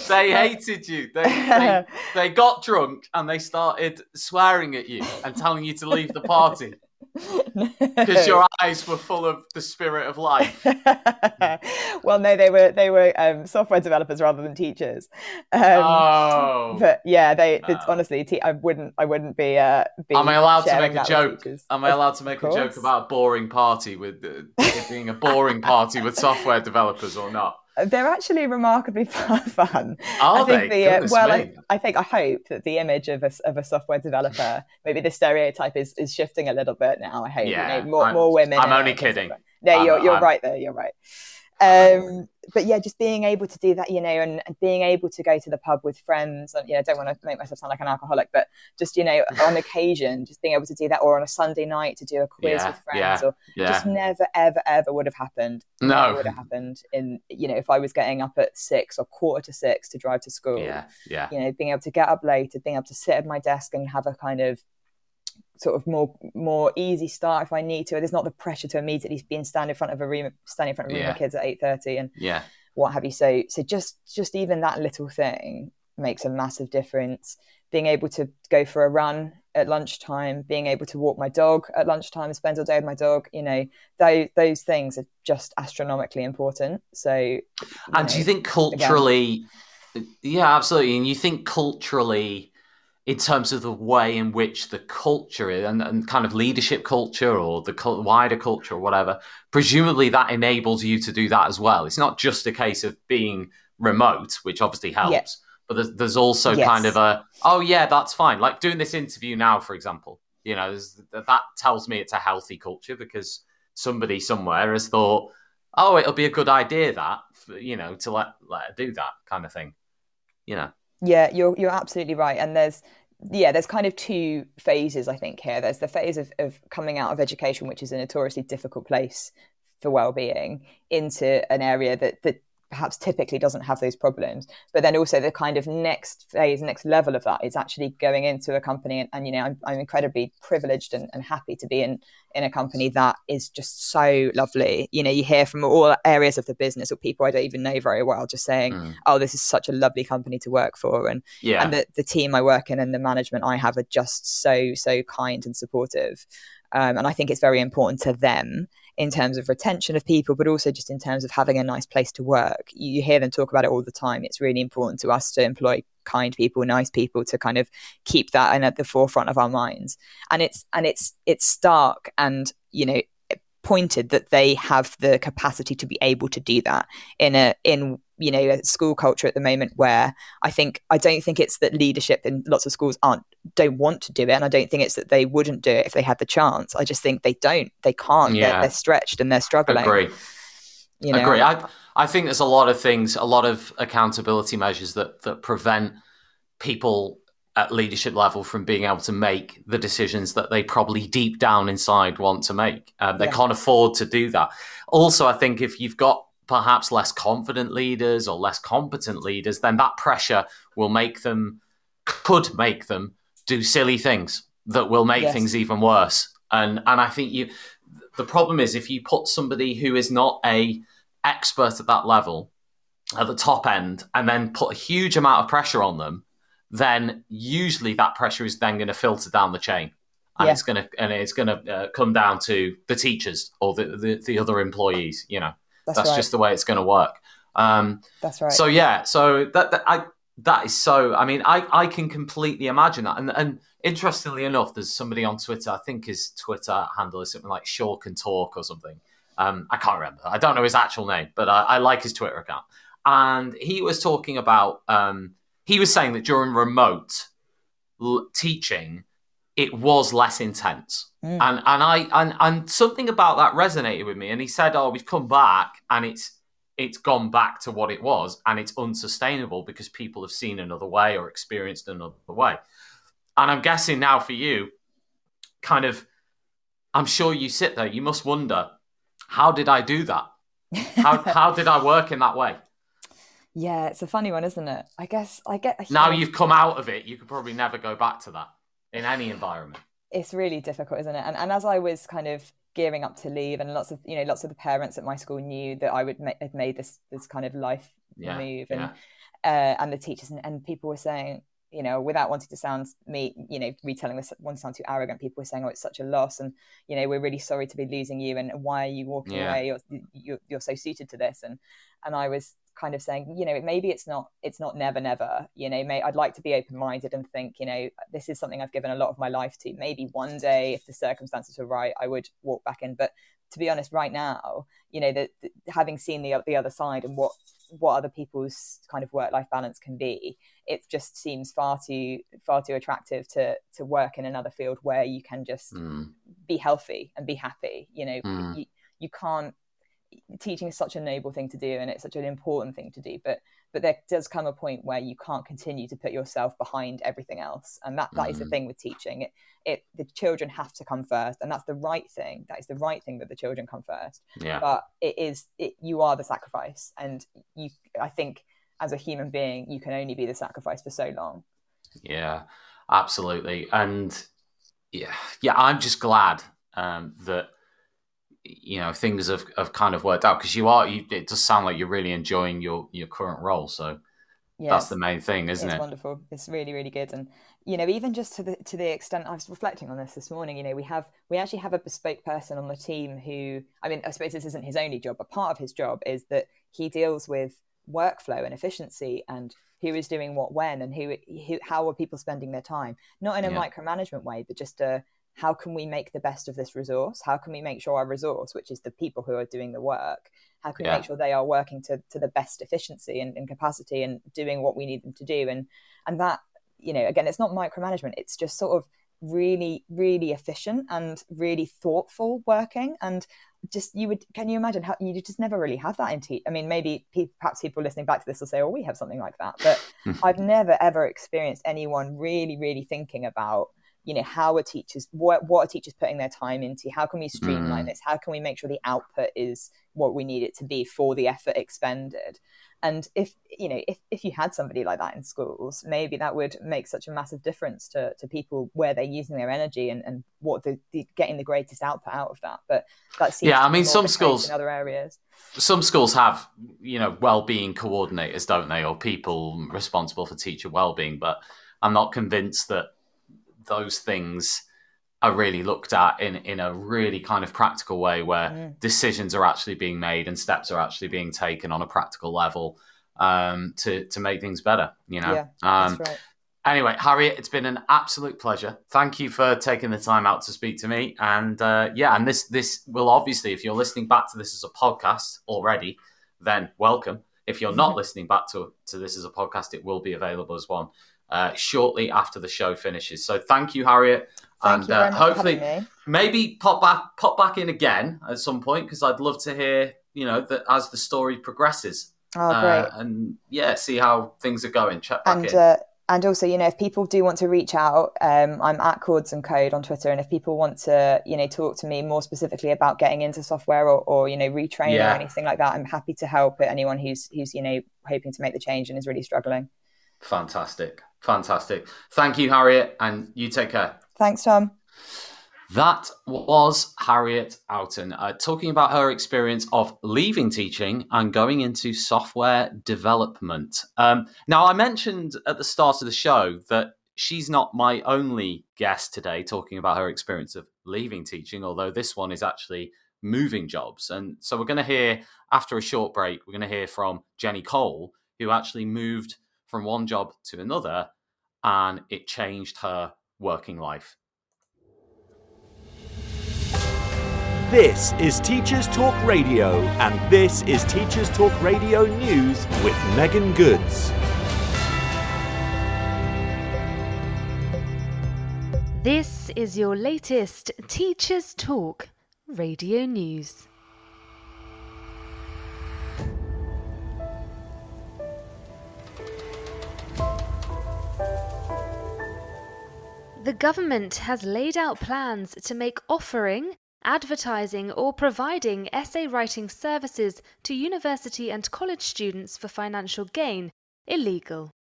they hated you. They, they, they got drunk and they started swearing at you and telling you to leave the party because your eyes were full of the spirit of life. well, no, they were they were um, software developers rather than teachers. Um, oh, but yeah, they oh. honestly, te- I wouldn't I wouldn't be. Uh, be Am I allowed to make a joke? Am I allowed to make a joke about a boring party with uh, being a boring party with software developers or not? They're actually remarkably fun. Are I think they? The, uh, well, I, I, think I hope that the image of a, of a software developer, maybe the stereotype is, is shifting a little bit now. I hope yeah, you know, more, more women. I'm only kidding. No, you're, you're I'm... right there. You're right. Um, but yeah, just being able to do that, you know, and, and, being able to go to the pub with friends. And, you know, I don't want to make myself sound like an alcoholic, but just, you know, on occasion, just being able to do that or on a Sunday night to do a quiz yeah, with friends yeah, or yeah. just never, ever, ever would have happened. No. would have happened in, you know, if I was getting up at six or quarter to six to drive to school. Yeah. Yeah. You know, being able to get up later, being able to sit at my desk and have a kind of sort of more more easy start if I need to. There's not the pressure to immediately be in stand in front of a room, standing in front of a room Yeah. of kids at eight thirty, and Yeah. what have you. So so just just even that little thing makes a massive difference. Being able to go for a run at lunchtime, being able to walk my dog at lunchtime, spend all day with my dog, you know, those those things are just astronomically important. So And do you think culturally, yeah, absolutely. And you think culturally, in terms of the way in which the culture is, and, and kind of leadership culture or the wider culture or whatever, presumably that enables you to do that as well. It's not just a case of being remote, which obviously helps, Yeah. but there's, there's also Yes. kind of a, oh, yeah, that's fine. Like doing this interview now, for example, you know, that tells me it's a healthy culture because somebody somewhere has thought, oh, it'll be a good idea that, you know, to let, let her do that kind of thing, you know. Yeah, you're you're absolutely right. And there's yeah, there's kind of two phases I think here. There's the phase of, of coming out of education, which is a notoriously difficult place for well-being, into an area that that perhaps typically doesn't have those problems. But then also the kind of next phase, next level of that is actually going into a company and, and you know, I'm, I'm incredibly privileged and, and happy to be in in a company that is just so lovely. You know, you hear from all areas of the business or people I don't even know very well just saying, Mm. oh, this is such a lovely company to work for. And Yeah. and the, the team I work in and the management I have are just so, so kind and supportive. Um, and I think it's very important to them in terms of retention of people, but also just in terms of having a nice place to work. You, hear them talk about it all the time. It's really important to us to employ kind people, nice people to kind of keep that and at the forefront of our minds. And it's and it's it's stark and you know pointed that they have the capacity to be able to do that in a in you know a school culture at the moment where I think I don't think it's that leadership in lots of schools aren't don't want to do it and I don't think it's that they wouldn't do it if they had the chance I just think they don't they can't Yeah. they're, they're stretched and they're struggling Agree. you know Agree. I I think there's a lot of things, a lot of accountability measures that that prevent people at leadership level from being able to make the decisions that they probably deep down inside want to make. Um, they Yeah. can't afford to do that. Also, I think if you've got perhaps less confident leaders or less competent leaders, then that pressure will make them could make them do silly things that will make Yes. things even worse. And and I think you the problem is if you put somebody who is not a expert at that level at the top end and then put a huge amount of pressure on them then usually that pressure is then going to filter down the chain and Yeah. it's going to and it's going to uh, come down to the teachers or the, the, the other employees you know that's, that's right just the way it's going to work um, that's right so yeah, so that, that I that is so. I mean, I I can completely imagine that. And and interestingly enough, there's somebody on Twitter. I think his Twitter handle is something like Shaw can talk or something. Um, I can't remember. I don't know his actual name, but I, I like his Twitter account. And he was talking about. Um, he was saying that during remote l- teaching, it was less intense. Mm. And and I and and something about that resonated with me. And he said, "Oh, we've come back, and it's it's gone back to what it was, and it's unsustainable because people have seen another way or experienced another way." And I'm guessing now for you, kind of, I'm sure you sit there, you must wonder, how did I do that? How how did I work in that way? yeah it's a funny one isn't it I guess I get Now you've come out of it, you could probably never go back to that in any environment. it's really difficult isn't it and, and as i was kind of gearing up to leave and lots of you know lots of the parents at my school knew that i would ma- had made this this kind of life Yeah, move and yeah. uh, and the teachers and, and people were saying you know without wanting to sound me you know retelling this one sound too arrogant people were saying oh it's such a loss and you know we're really sorry to be losing you and why are you walking Yeah. away you're, you're you're so suited to this and and i was kind of saying you know maybe it's not it's not never never you know may i'd like to be open minded and think you know this is something i've given a lot of my life to. Maybe one day if the circumstances were right i would walk back in. But to be honest right now you know that having seen the the other side and what what other people's kind of work life balance can be it just seems far too far too attractive to to work in another field where you can just Mm, be healthy and be happy you know. Mm. you, you can't teaching is such a noble thing to do and it's such an important thing to do but but there does come a point where you can't continue to put yourself behind everything else. And that that mm. is the mm. thing with teaching. It it the children have to come first and that's the right thing. That is the right thing that the children come first. Yeah. But it is it, you are the sacrifice and you i think as a human being you can only be the sacrifice for so long. Yeah absolutely. And yeah yeah i'm just glad um, that you know things have, have kind of worked out because you are you, it does sound like you're really enjoying your your current role so yes, that's the main thing isn't it's it? wonderful. It's really really good and you know even just to the to the extent i was reflecting on this this morning you know we have we actually have a bespoke person on the team who i mean i suppose this isn't his only job but part of his job is that he deals with workflow and efficiency and who is doing what when and who, who how are people spending their time? Not in a yeah. micromanagement way but just a how can we make the best of this resource? How can we make sure our resource, which is the people who are doing the work, how can we yeah. make sure they are working to, to the best efficiency and, and, capacity and doing what we need them to do? And and that, you know, again, it's not micromanagement. It's just sort of really, really efficient and really thoughtful working. And just you would can you imagine how you just never really have that in te- I mean, maybe pe- perhaps people listening back to this will say, "Oh, we have something like that," but I've never ever experienced anyone really, really thinking about you know how are teachers what what are teachers putting their time into? How can we streamline mm. this? How can we make sure the output is what we need it to be for the effort expended? And if you know if, if you had somebody like that in schools maybe that would make such a massive difference to, to people where they're using their energy and, and what the, the getting the greatest output out of that. But that's yeah i mean some schools in other areas. some schools have you know well-being coordinators don't they? Or people responsible for teacher well-being. But i'm not convinced that those things are really looked at in in a really kind of practical way where mm. decisions are actually being made and steps are actually being taken on a practical level um, to to make things better you know? Yeah, um, right. anyway harriet it's been an absolute pleasure. Thank you for taking the time out to speak to me. And uh, yeah and this this will obviously if you're listening back to this as a podcast already then welcome. If you're not listening back to, to this as a podcast it will be available as one uh, shortly after the show finishes. So thank you, Harriet. Thank and uh, hopefully, maybe pop back pop back in again at some point because I'd love to hear you know that as the story progresses. Oh, great! Uh, and yeah, see how things are going. Check back and, in. Uh, and also, you know, if people do want to reach out, um, I'm at Chords and Code on Twitter, and if people want to, you know, talk to me more specifically about getting into software or, or you know, retraining yeah. or anything like that, I'm happy to help anyone who's who's you know hoping to make the change and is really struggling. Fantastic. Fantastic. Thank you, Harriet, and you take care. Thanks, Tom. That was Harriet Outen uh, talking about her experience of leaving teaching and going into software development. Um, now, I mentioned at the start of the show that she's not my only guest today talking about her experience of leaving teaching, although this one is actually moving jobs. And so we're going to hear, after a short break, we're going to hear from Jenny Cole, who actually moved from one job to another, and it changed her working life. This is Teachers Talk Radio, and this is Teachers Talk Radio News with Megan Goods. This is your latest Teachers Talk Radio News. The government has laid out plans to make offering, advertising, or providing essay writing services to university and college students for financial gain illegal.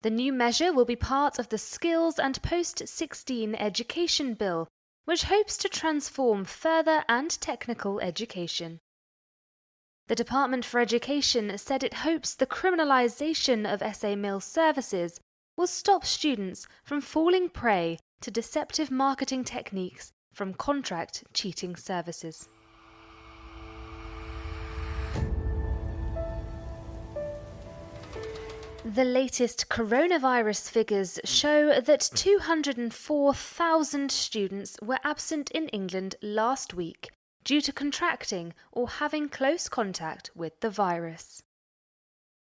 The new measure will be part of the Skills and Post 16 Education Bill, which hopes to transform further and technical education. The Department for Education said it hopes the criminalisation of essay mill services will stop students from falling prey to deceptive marketing techniques from contract cheating services. The latest coronavirus figures show that 204,000 students were absent in England last week due to contracting or having close contact with the virus.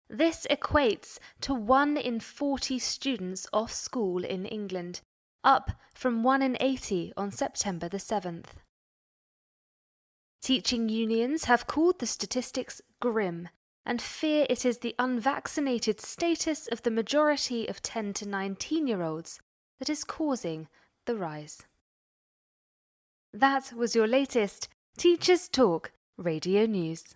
This equates to 1 in 40 students off school in England, up from 1 in 80 on September the 7th. Teaching unions have called the statistics grim and fear it is the unvaccinated status of the majority of 10 to 19 year olds that is causing the rise. That was your latest Teachers Talk radio news.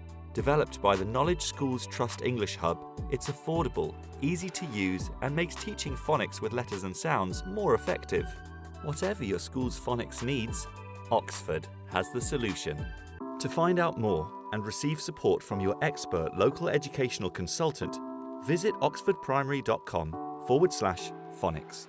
Developed by the Knowledge Schools Trust English Hub, it's affordable, easy to use, and makes teaching phonics with letters and sounds more effective. Whatever your school's phonics needs, Oxford has the solution. To find out more and receive support from your expert local educational consultant, visit oxfordprimary.com forward slash phonics.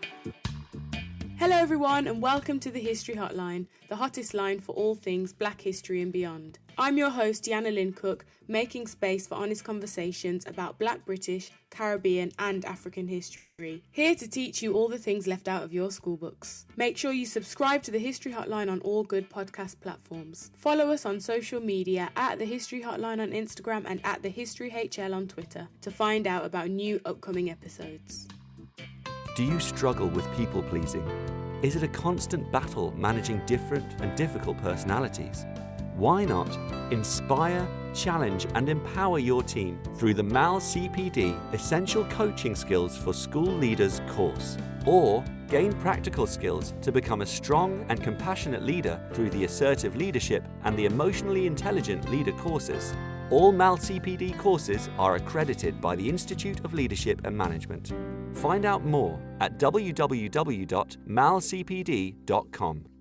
Hello, everyone, and welcome to the History Hotline, the hottest line for all things black history and beyond. I'm your host, Deanna Lynn Cook, making space for honest conversations about black British, Caribbean, and African history. Here to teach you all the things left out of your school books. Make sure you subscribe to the History Hotline on all good podcast platforms. Follow us on social media at the History Hotline on Instagram and at the History HL on Twitter to find out about new upcoming episodes. Do you struggle with people pleasing? Is it a constant battle managing different and difficult personalities? Why not inspire, challenge, and empower your team through the MAL CPD Essential Coaching Skills for School Leaders course? Or gain practical skills to become a strong and compassionate leader through the Assertive Leadership and the Emotionally Intelligent Leader courses? All MAL CPD courses are accredited by the Institute of Leadership and Management. Find out more at www.malcpd.com.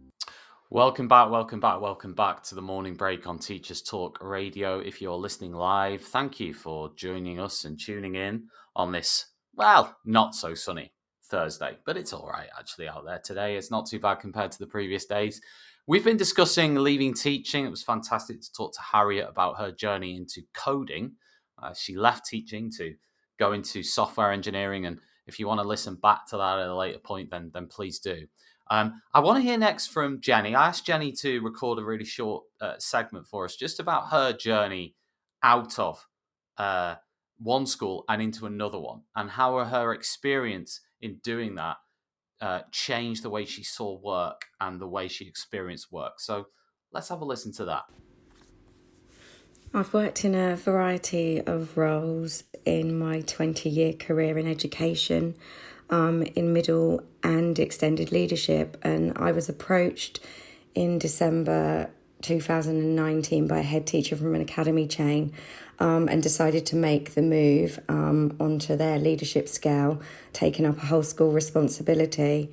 Welcome back, welcome back, welcome back to the morning break on Teachers Talk Radio. If you're listening live, thank you for joining us and tuning in on this, well, not so sunny Thursday, but it's all right actually out there today. It's not too bad compared to the previous days. We've been discussing leaving teaching. It was fantastic to talk to Harriet about her journey into coding. Uh, she left teaching to go into software engineering. And if you want to listen back to that at a later point, then, then please do. Um, I want to hear next from Jenny. I asked Jenny to record a really short uh, segment for us just about her journey out of uh, one school and into another one and how her experience in doing that uh, changed the way she saw work and the way she experienced work. So let's have a listen to that. I've worked in a variety of roles in my 20 year career in education, um, in middle and extended leadership, and I was approached in December 2019 by a head teacher from an academy chain um, and decided to make the move um, onto their leadership scale, taking up a whole school responsibility.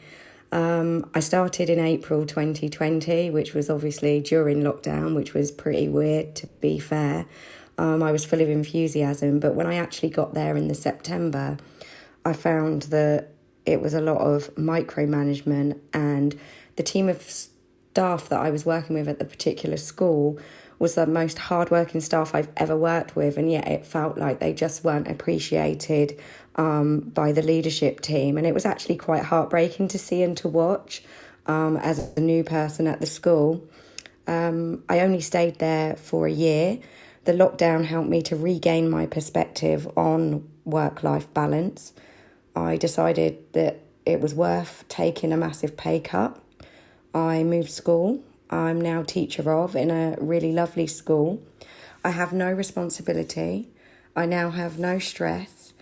Um, I started in April 2020, which was obviously during lockdown, which was pretty weird to be fair. Um, I was full of enthusiasm, but when I actually got there in the September, I found that it was a lot of micromanagement and the team of staff that I was working with at the particular school was the most hardworking staff I've ever worked with, and yet it felt like they just weren't appreciated um, by the leadership team. And it was actually quite heartbreaking to see and to watch um, as a new person at the school. Um, I only stayed there for a year. The lockdown helped me to regain my perspective on work life balance. I decided that it was worth taking a massive pay cut. I moved school I'm now teacher of in a really lovely school. I have no responsibility. I now have no stress.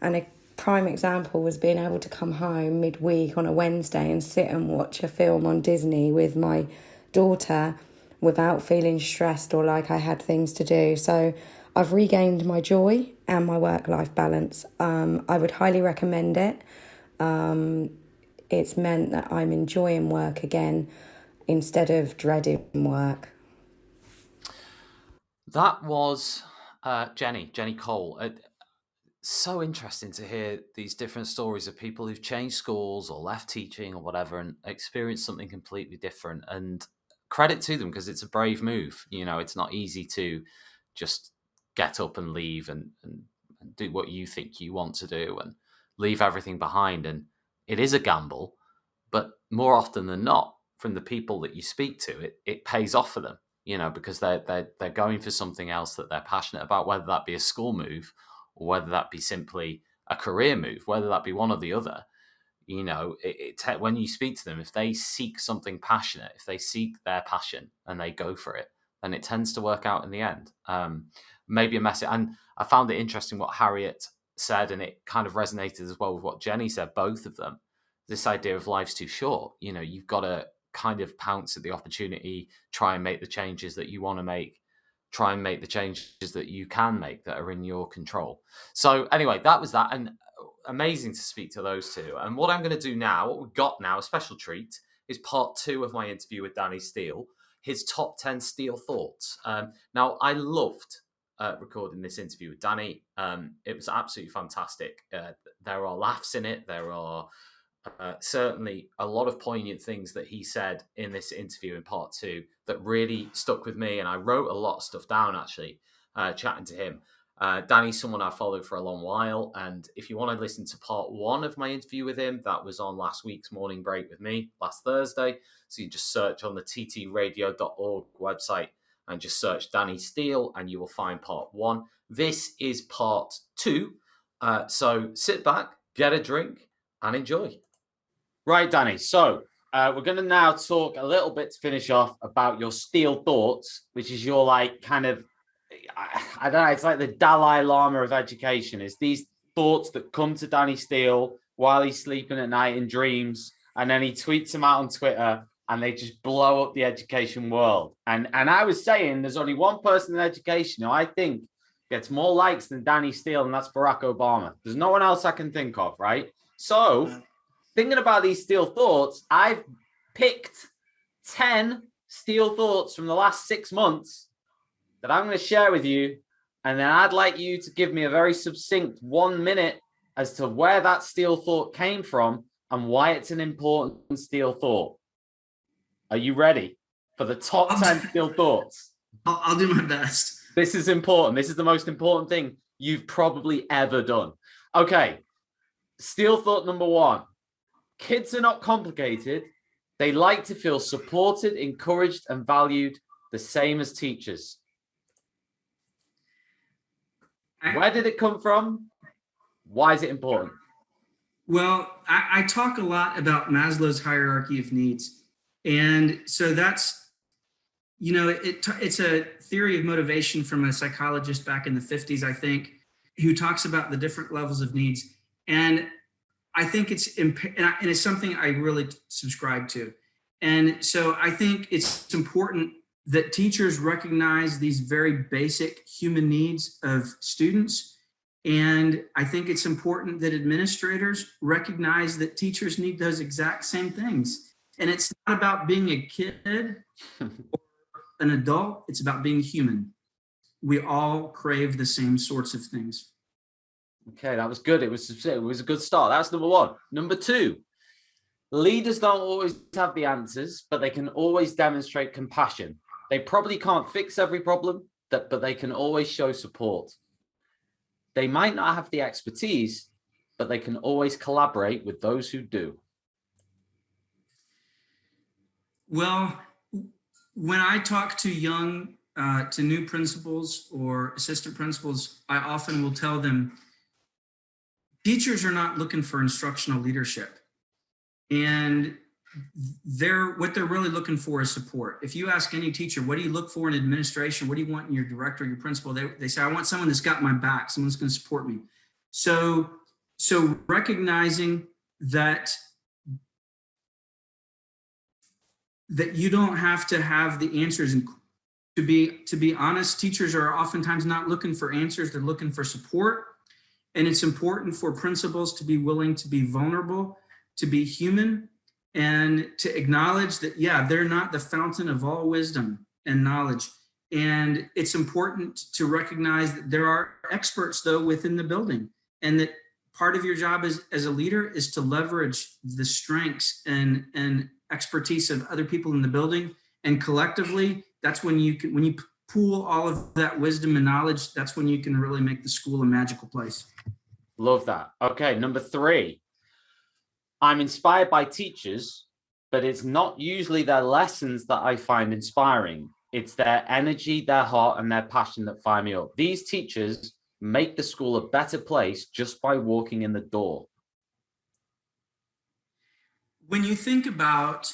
And a prime example was being able to come home midweek on a Wednesday and sit and watch a film on Disney with my daughter without feeling stressed or like I had things to do. So I've regained my joy and my work life balance. Um, I would highly recommend it. Um, it's meant that I'm enjoying work again instead of dreading work. That was uh, Jenny, Jenny Cole. Uh, so interesting to hear these different stories of people who've changed schools or left teaching or whatever and experienced something completely different. And credit to them because it's a brave move. You know, it's not easy to just get up and leave and, and, and do what you think you want to do and leave everything behind. And it is a gamble, but more often than not, from the people that you speak to, it, it pays off for them, you know, because they're, they're, they're going for something else that they're passionate about, whether that be a school move or whether that be simply a career move, whether that be one or the other. You know, it, it, when you speak to them, if they seek something passionate, if they seek their passion and they go for it, then it tends to work out in the end. Um, maybe a message. And I found it interesting what Harriet said, and it kind of resonated as well with what Jenny said, both of them. This idea of life's too short. You know, you've got to kind of pounce at the opportunity, try and make the changes that you want to make, try and make the changes that you can make that are in your control. So, anyway, that was that. And uh, amazing to speak to those two. And what I'm going to do now, what we've got now, a special treat, is part two of my interview with Danny Steele, his top 10 Steele thoughts. Um, now, I loved uh, recording this interview with Danny. Um, it was absolutely fantastic. Uh, there are laughs in it. There are uh, certainly a lot of poignant things that he said in this interview in part two that really stuck with me. And I wrote a lot of stuff down actually, uh, chatting to him. Uh, Danny's someone I followed for a long while. And if you want to listen to part one of my interview with him, that was on last week's morning break with me last Thursday. So you just search on the ttradio.org website and just search Danny Steele and you will find part one. This is part two. Uh, so sit back, get a drink, and enjoy. Right, Danny. So uh, we're going to now talk a little bit to finish off about your Steele thoughts, which is your like kind of, I, I don't know, it's like the Dalai Lama of education. Is these thoughts that come to Danny Steele while he's sleeping at night in dreams, and then he tweets them out on Twitter, and they just blow up the education world. And and I was saying there's only one person in education who I think gets more likes than Danny Steele, and that's Barack Obama. There's no one else I can think of, right? So thinking about these Steele thoughts, I've picked 10 Steele thoughts from the last six months that I'm going to share with you. And then I'd like you to give me a very succinct one minute as to where that Steele thought came from and why it's an important Steele thought. Are you ready for the top I'll 10 Steele thoughts? I'll, I'll do my best. This is important. This is the most important thing you've probably ever done. Okay. Steele thought number one kids are not complicated. They like to feel supported, encouraged, and valued the same as teachers. Where did it come from? Why is it important? Well, I, I talk a lot about Maslow's hierarchy of needs and so that's, you know, it, it's a theory of motivation from a psychologist back in the 50s, I think, who talks about the different levels of needs. And I think it's, and it's something I really subscribe to. And so I think it's important that teachers recognize these very basic human needs of students. And I think it's important that administrators recognize that teachers need those exact same things. And it's not about being a kid or an adult, it's about being human. We all crave the same sorts of things. Okay, that was good. It was it was a good start. That's number one. Number two, leaders don't always have the answers, but they can always demonstrate compassion. They probably can't fix every problem, that but they can always show support. They might not have the expertise, but they can always collaborate with those who do. Well, when I talk to young, uh, to new principals or assistant principals, I often will tell them teachers are not looking for instructional leadership. And they're what they're really looking for is support. If you ask any teacher, what do you look for in administration? What do you want in your director, your principal? They, they say, I want someone that's got my back, someone's going to support me. So, so recognizing that that you don't have to have the answers. And to be to be honest teachers are oftentimes not looking for answers. They're looking for support. And it's important for principals to be willing to be vulnerable to be human and to acknowledge that yeah they're not the fountain of all wisdom and knowledge. And it's important to recognize that there are experts though within the building and that part of your job as, as a leader is to leverage the strengths and and expertise of other people in the building and collectively that's when you can when you pool all of that wisdom and knowledge, that's when you can really make the school a magical place. Love that. Okay, number three. I'm inspired by teachers, but it's not usually their lessons that I find inspiring. It's their energy, their heart, and their passion that fire me up. These teachers make the school a better place just by walking in the door. When you think about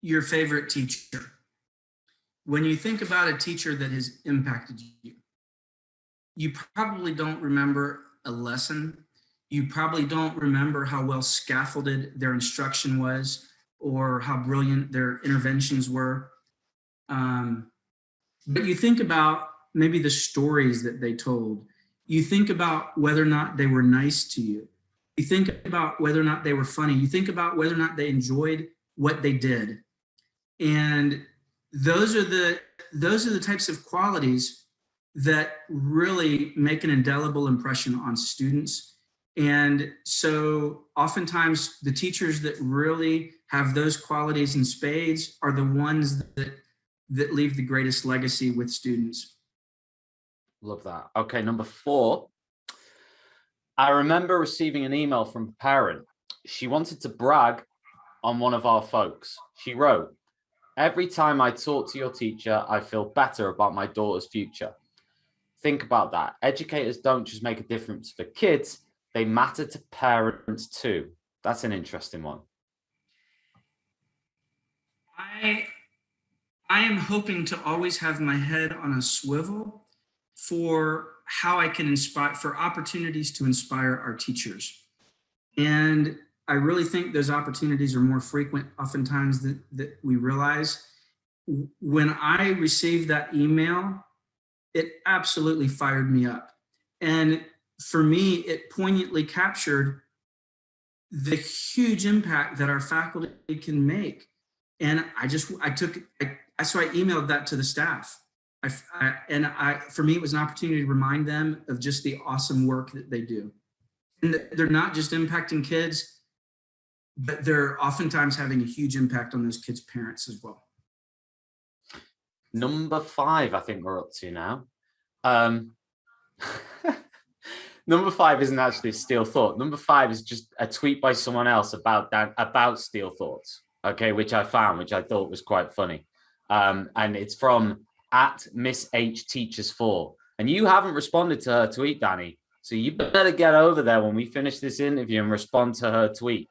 your favorite teacher, when you think about a teacher that has impacted you, you probably don't remember a lesson. You probably don't remember how well scaffolded their instruction was or how brilliant their interventions were. Um, but you think about maybe the stories that they told. You think about whether or not they were nice to you. You think about whether or not they were funny. You think about whether or not they enjoyed what they did. And those are the those are the types of qualities that really make an indelible impression on students. And so oftentimes the teachers that really have those qualities in spades are the ones that that leave the greatest legacy with students. Love that. Okay, number four. I remember receiving an email from a parent. She wanted to brag on one of our folks. She wrote, Every time I talk to your teacher, I feel better about my daughter's future. Think about that. Educators don't just make a difference for kids, they matter to parents too. That's an interesting one. I I am hoping to always have my head on a swivel for how I can inspire for opportunities to inspire our teachers. And I really think those opportunities are more frequent oftentimes that, that we realize. When I received that email, it absolutely fired me up. And for me, it poignantly captured the huge impact that our faculty can make. And I just, I took, I, so I emailed that to the staff. I, I, and I, for me, it was an opportunity to remind them of just the awesome work that they do. And they're not just impacting kids, but they're oftentimes having a huge impact on those kids' parents as well. Number five, I think we're up to now. Um, number five isn't actually a Steele thought. Number five is just a tweet by someone else about that about Steele thoughts. Okay, which I found, which I thought was quite funny. Um, and it's from at Miss H Teachers Four. And you haven't responded to her tweet, Danny. So you better get over there when we finish this interview and respond to her tweet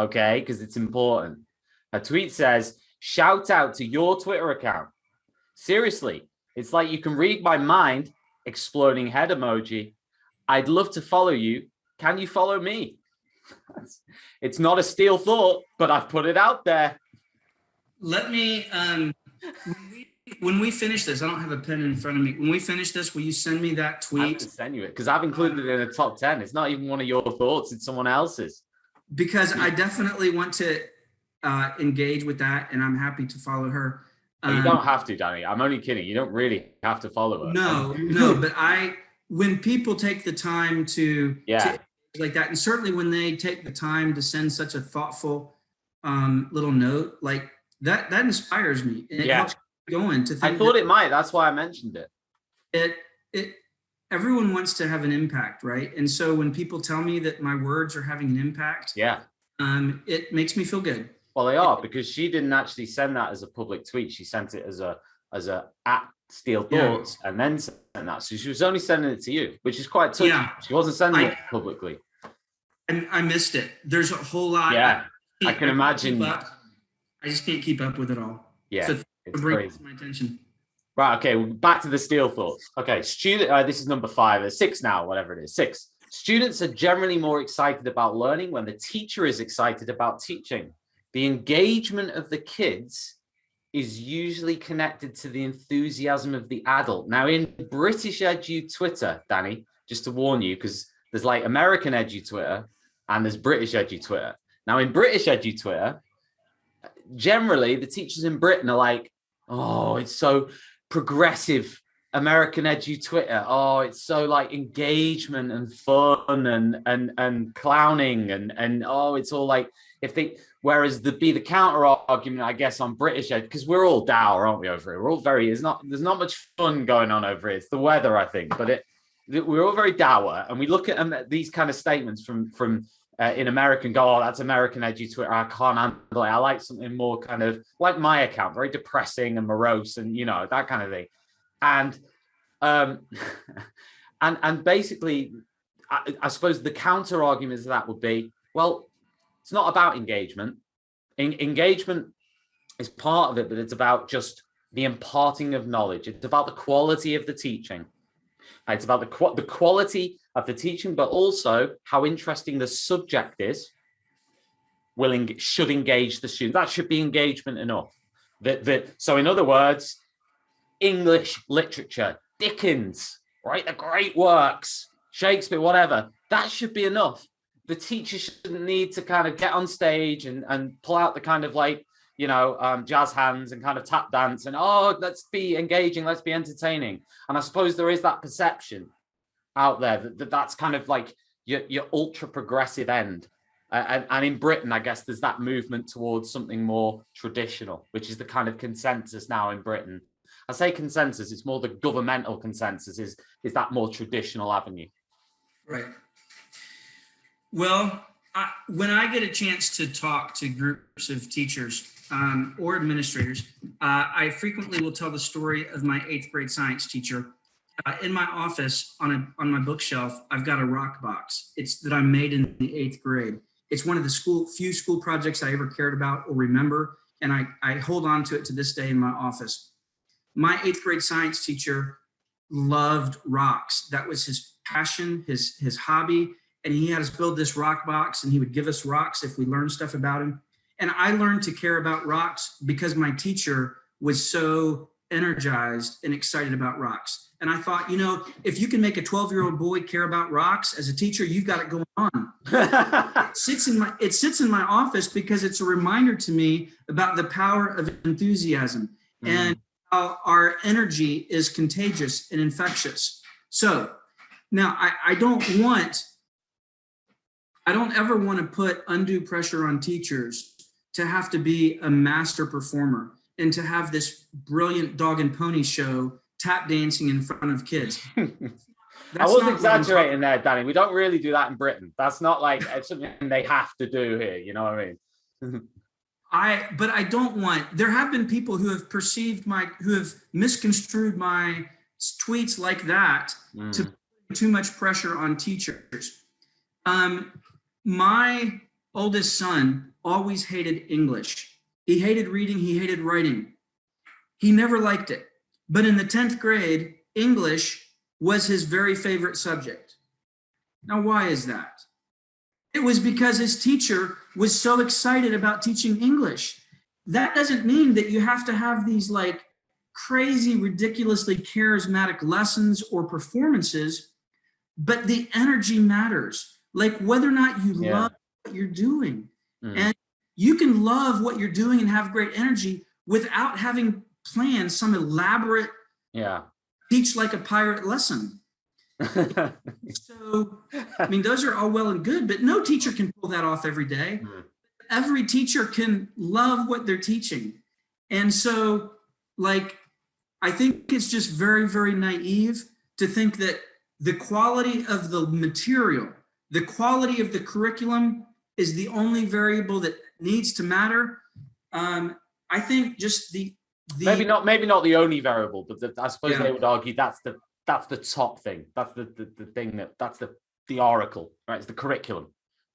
okay? Because it's important. Her tweet says, shout out to your Twitter account. Seriously, it's like you can read my mind, exploding head emoji. I'd love to follow you. Can you follow me? it's not a Steele thought, but I've put it out there. Let me, um, when we finish this, I don't have a pen in front of me. When we finish this, will you send me that tweet? I send you it because I've included it in the top 10. It's not even one of your thoughts, it's someone else's because I definitely want to uh, engage with that, and I'm happy to follow her. Um, you don't have to, Danny. I'm only kidding. You don't really have to follow her. No, no, but I when people take the time to yeah to, like that, and certainly when they take the time to send such a thoughtful um, little note, like that, that inspires me. And it yeah. helps going to. I thought that, it might. That's why I mentioned it. It it everyone wants to have an impact, right? And so when people tell me that my words are having an impact, yeah, um, it makes me feel good. Well, they are because she didn't actually send that as a public tweet. She sent it as a as a at Steele Thoughts yeah. and then sent that. So she was only sending it to you, which is quite touching. Yeah. She wasn't sending I, it publicly. And I missed it. There's a whole lot. Yeah, I, I can imagine. I just can't keep up with it all. Yeah, so it's crazy. my attention. Right. Okay. Back to the Steele thoughts. Okay. Student. Uh, this is number five. or six now. Whatever it is. Six. Students are generally more excited about learning when the teacher is excited about teaching. The engagement of the kids is usually connected to the enthusiasm of the adult. Now, in British Edu Twitter, Danny, just to warn you, because there's like American Edu Twitter and there's British Edu Twitter. Now, in British Edu Twitter, generally the teachers in Britain are like, oh, it's so progressive American edu Twitter. Oh, it's so like engagement and fun and and and clowning and and oh, it's all like if they Whereas the be the counter argument, I guess, on British ed, because we're all dour, aren't we, over here? We're all very, it's not, there's not much fun going on over here. It's the weather, I think, but it, we're all very dour. And we look at um, these kind of statements from, from, uh, in American go, oh, that's American edu Twitter. I can't handle it. I like something more kind of like my account, very depressing and morose and, you know, that kind of thing. And, um, and, and basically, I, I suppose the counter argument to that would be, well, it's not about engagement. En- engagement is part of it, but it's about just the imparting of knowledge. It's about the quality of the teaching. It's about the qu- the quality of the teaching, but also how interesting the subject is. Will en- should engage the student. That should be engagement enough. That that so in other words, English literature, Dickens, right? The great works, Shakespeare, whatever. That should be enough the teacher shouldn't need to kind of get on stage and, and pull out the kind of like, you know, um, jazz hands and kind of tap dance and, oh, let's be engaging, let's be entertaining. And I suppose there is that perception out there that, that that's kind of like your, your ultra progressive end. Uh, and, and in Britain, I guess there's that movement towards something more traditional, which is the kind of consensus now in Britain. I say consensus, it's more the governmental consensus is, is that more traditional avenue. Right. Well, I, when I get a chance to talk to groups of teachers um, or administrators, uh, I frequently will tell the story of my eighth grade science teacher. Uh, in my office on a on my bookshelf, I've got a rock box. It's that I made in the eighth grade. It's one of the school few school projects I ever cared about or remember, and I, I hold on to it to this day in my office. My eighth grade science teacher loved rocks. That was his passion, his his hobby and he had us build this rock box and he would give us rocks if we learned stuff about him and i learned to care about rocks because my teacher was so energized and excited about rocks. And i thought you know if you can make a 12 year old boy care about rocks as a teacher you've got it going on. It sits in my it sits in my office because it's a reminder to me about the power of enthusiasm mm. and how our energy is contagious and infectious. So now I, I don't want I don't ever want to put undue pressure on teachers to have to be a master performer and to have this brilliant dog and pony show tap dancing in front of kids. I was exaggerating there, Danny. We don't really do that in Britain. That's not like it's something they have to do here. You know what I mean? I, but I don't want. There have been people who have perceived my, who have misconstrued my tweets like that mm. to put too much pressure on teachers. Um, my oldest son always hated English. He hated reading, he hated writing. He never liked it. But in the 10th grade, English was his very favorite subject. Now, why is that? It was because his teacher was so excited about teaching English. That doesn't mean that you have to have these like crazy, ridiculously charismatic lessons or performances, but the energy matters like whether or not you yeah. love what you're doing. Mm. And you can love what you're doing and have great energy without having planned some elaborate yeah teach like a pirate lesson. so I mean those are all well and good, but no teacher can pull that off every day. Mm. Every teacher can love what they're teaching. And so like I think it's just very, very naive to think that the quality of the material the quality of the curriculum is the only variable that needs to matter. Um, I think just the, the maybe not maybe not the only variable, but the, I suppose yeah. they would argue that's the that's the top thing. That's the, the the thing that that's the the oracle, right? It's the curriculum.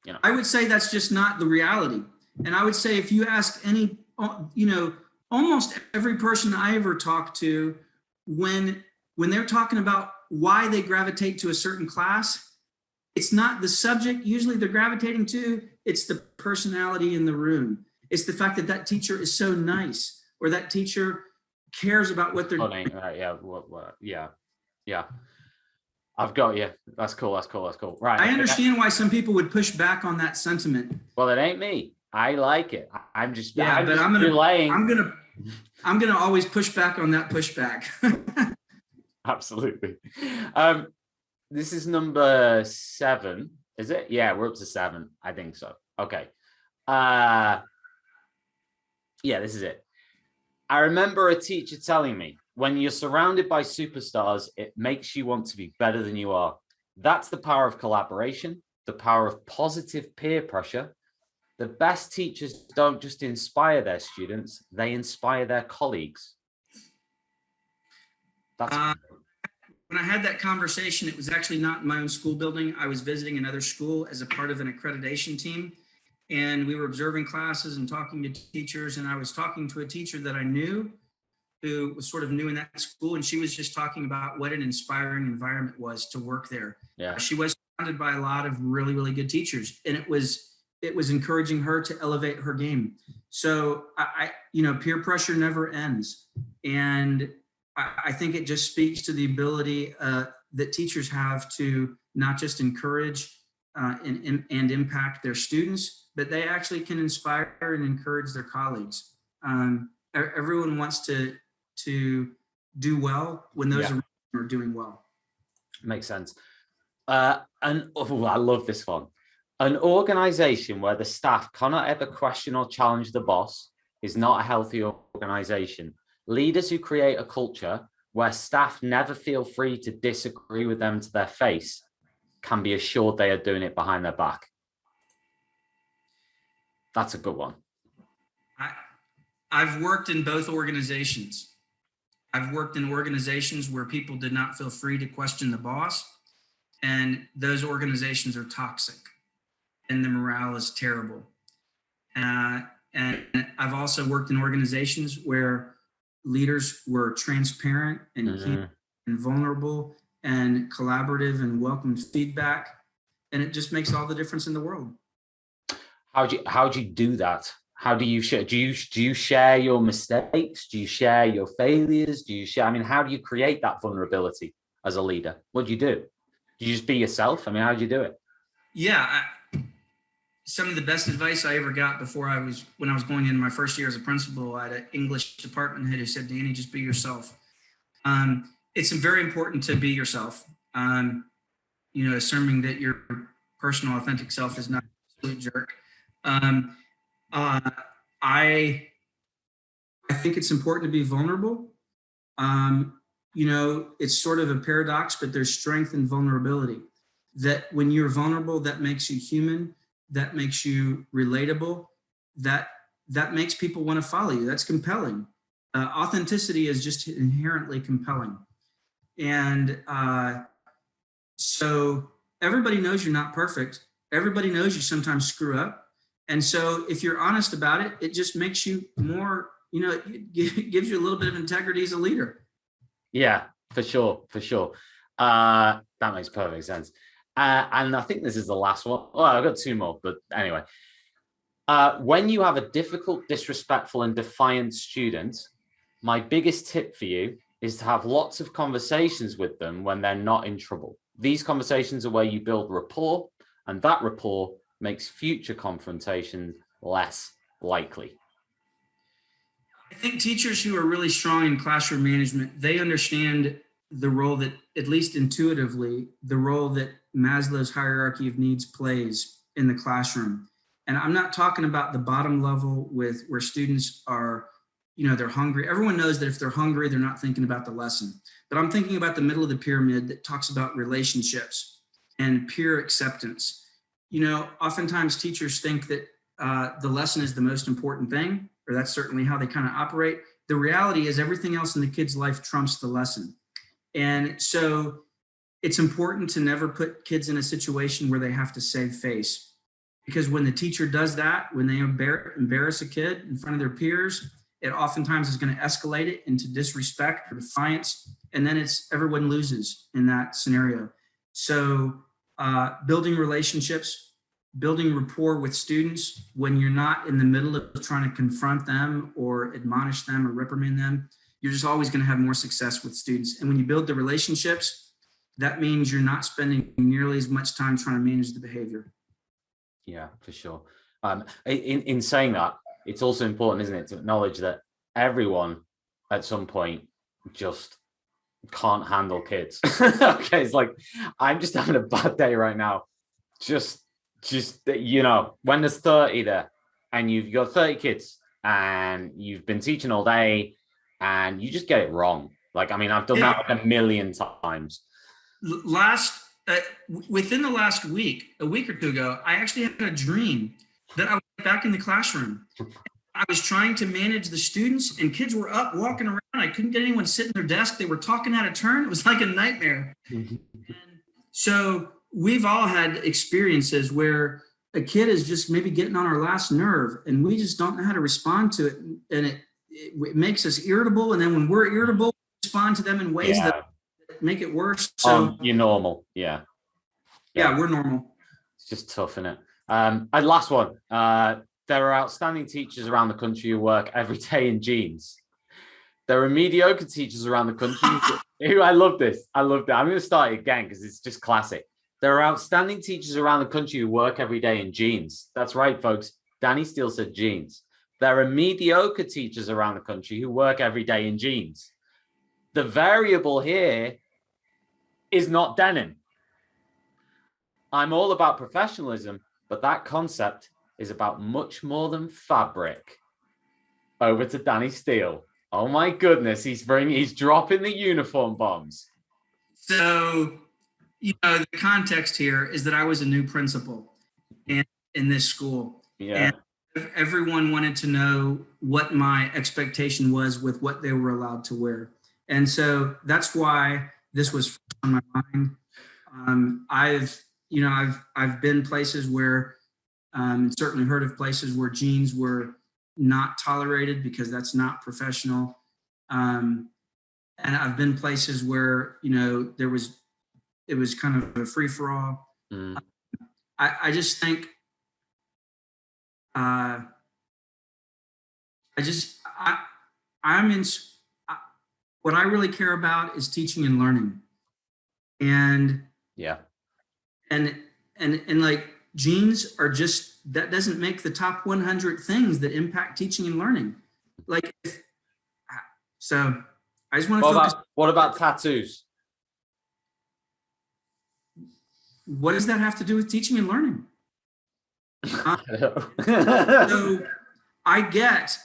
You know, I would say that's just not the reality. And I would say if you ask any, uh, you know, almost every person I ever talk to, when when they're talking about why they gravitate to a certain class, it's not the subject usually they're gravitating to it's the personality in the room. It's the fact that that teacher is so nice or that teacher cares about what they're doing uh, yeah what, what, yeah yeah. I've got you. That's cool that's cool that's cool. Right i understand why some people would push back on that sentiment. Well it ain't me. I like it. I'm just yeah I'm but just i'm gonna relaying. i'm gonna i'm gonna always push back on that pushback. Absolutely. Um this is number seven, is it? Yeah, we're up to seven. I think so. Okay. Uh Yeah, this is it. I remember a teacher telling me when you're surrounded by superstars, it makes you want to be better than you are. That's the power of collaboration, the power of positive peer pressure. The best teachers don't just inspire their students, they inspire their colleagues. That's uh, when I had that conversation, it was actually not in my own school building. I was visiting another school as a part of an accreditation team. And we were observing classes and talking to teachers. And I was talking to a teacher that I knew who was sort of new in that school. And she was just talking about what an inspiring environment was to work there. Yeah. She was surrounded by a lot of really, really good teachers. And it was, it was encouraging her to elevate her game. So I, I you know, peer pressure never ends. And I, think it just speaks to the ability uh, that teachers have to not just encourage uh, and, and, impact their students, but they actually can inspire and encourage their colleagues. Um, everyone wants to to do well when those yeah. are doing well. Makes sense. Uh, and oh, I love this one. An organization where the staff cannot ever question or challenge the boss is not a healthy organization. Leaders who create a culture where staff never feel free to disagree with them to their face can be assured they are doing it behind their back. That's a good one. I, I've worked in both organizations. I've worked in organizations where people did not feel free to question the boss, and those organizations are toxic and the morale is terrible. Uh, and I've also worked in organizations where leaders were transparent and mm-hmm. and vulnerable and collaborative and welcomed feedback and it just makes all the difference in the world. How do you how do you do that? How do you share do you do you share your mistakes? Do you share your failures? Do you share i mean how do you create that vulnerability as a leader? What do you do? Do you just be yourself? I mean how do you do it? Yeah some of the best advice I ever got before I was when I was going in my first year as a principal. I had an English department head who said, "Danny, just be yourself." Um, it's very important to be yourself. Um, you know, assuming that your personal, authentic self is not a jerk. Um, uh, I I think it's important to be vulnerable. Um, you know, it's sort of a paradox, but there's strength in vulnerability. That when you're vulnerable, that makes you human that makes you relatable that that makes people want to follow you. That's compelling. Uh, authenticity is just inherently compelling. And uh, so everybody knows you're not perfect. Everybody knows you sometimes screw up. And so if you're honest about it it just makes you more you know it gives you a little bit of integrity as a leader. Yeah for sure for sure. Uh that makes perfect sense uh, and I think this is the last one. Oh, I've got two more, but anyway. Uh, when you have a difficult, disrespectful, and defiant student, my biggest tip for you is to have lots of conversations with them when they're not in trouble. These conversations are where you build rapport, and that rapport makes future confrontations less likely. I think teachers who are really strong in classroom management, they understand the role that, at least intuitively, the role that Maslow's hierarchy of needs plays in the classroom. And I'm not talking about the bottom level with where students are, you know, they're hungry. Everyone knows that if they're hungry, they're not thinking about the lesson. But I'm thinking about the middle of the pyramid that talks about relationships and peer acceptance. You know, oftentimes teachers think that uh, the lesson is the most important thing, or that's certainly how they kind of operate. The reality is everything else in the kid's life trumps the lesson. And so it's important to never put kids in a situation where they have to save face. Because when the teacher does that, when they embarrass a kid in front of their peers, it oftentimes is going to escalate it into disrespect or defiance. And then it's everyone loses in that scenario. So, uh, building relationships, building rapport with students when you're not in the middle of trying to confront them or admonish them or reprimand them, you're just always going to have more success with students. And when you build the relationships, that means you're not spending nearly as much time trying to manage the behavior. Yeah, for sure. Um, in, in saying that, it's also important, isn't it, to acknowledge that everyone at some point just can't handle kids. okay, it's like I'm just having a bad day right now. Just, just you know, when there's 30 there and you've got 30 kids and you've been teaching all day and you just get it wrong. Like, I mean, I've done Yeah. that like a million times. Last uh, within the last week, a week or two ago, I actually had a dream that I was back in the classroom. I was trying to manage the students, and kids were up walking around. I couldn't get anyone sitting sit their desk. They were talking out of turn. It was like a nightmare. And so we've all had experiences where a kid is just maybe getting on our last nerve, and we just don't know how to respond to it, and it it, makes us irritable. And then when we're irritable, we respond to them in ways Yeah. that make it worse. So um, you're normal. Yeah. yeah, we're normal. It's just tough, isn't it? Um, and last one. Uh, there are outstanding teachers around the country who work every day in jeans. There are mediocre teachers around the country who I love this. I love that. I'm going to start it again because it's just classic. There are outstanding teachers around the country who work every day in jeans. That's right, folks. Danny Steele said jeans. There are mediocre teachers around the country who work every day in jeans. The variable here is not denim. I'm all about professionalism, but that concept is about much more than fabric. Over to Danny Steele. Oh my goodness, he's bringing, he's dropping the uniform bombs. So, you know, the context here is that I was a new principal in, in this school. Yeah, And everyone wanted to know what my expectation was with what they were allowed to wear. And so that's why this was on my mind. Um, I've, you know, I've, I've been places where, um, certainly heard of places where jeans were not tolerated because that's not professional. Um, and I've been places where, you know, there was, it was kind of a free for all. Mm, I, I just think uh, I just I I'm in I- what I really care about is teaching and learning, and yeah, and and and like jeans are just that doesn't make the top 100 things that impact teaching and learning. Like if, so, I just want to What focus. about, what about tattoos? What does that have to do with teaching and learning? So, so I get,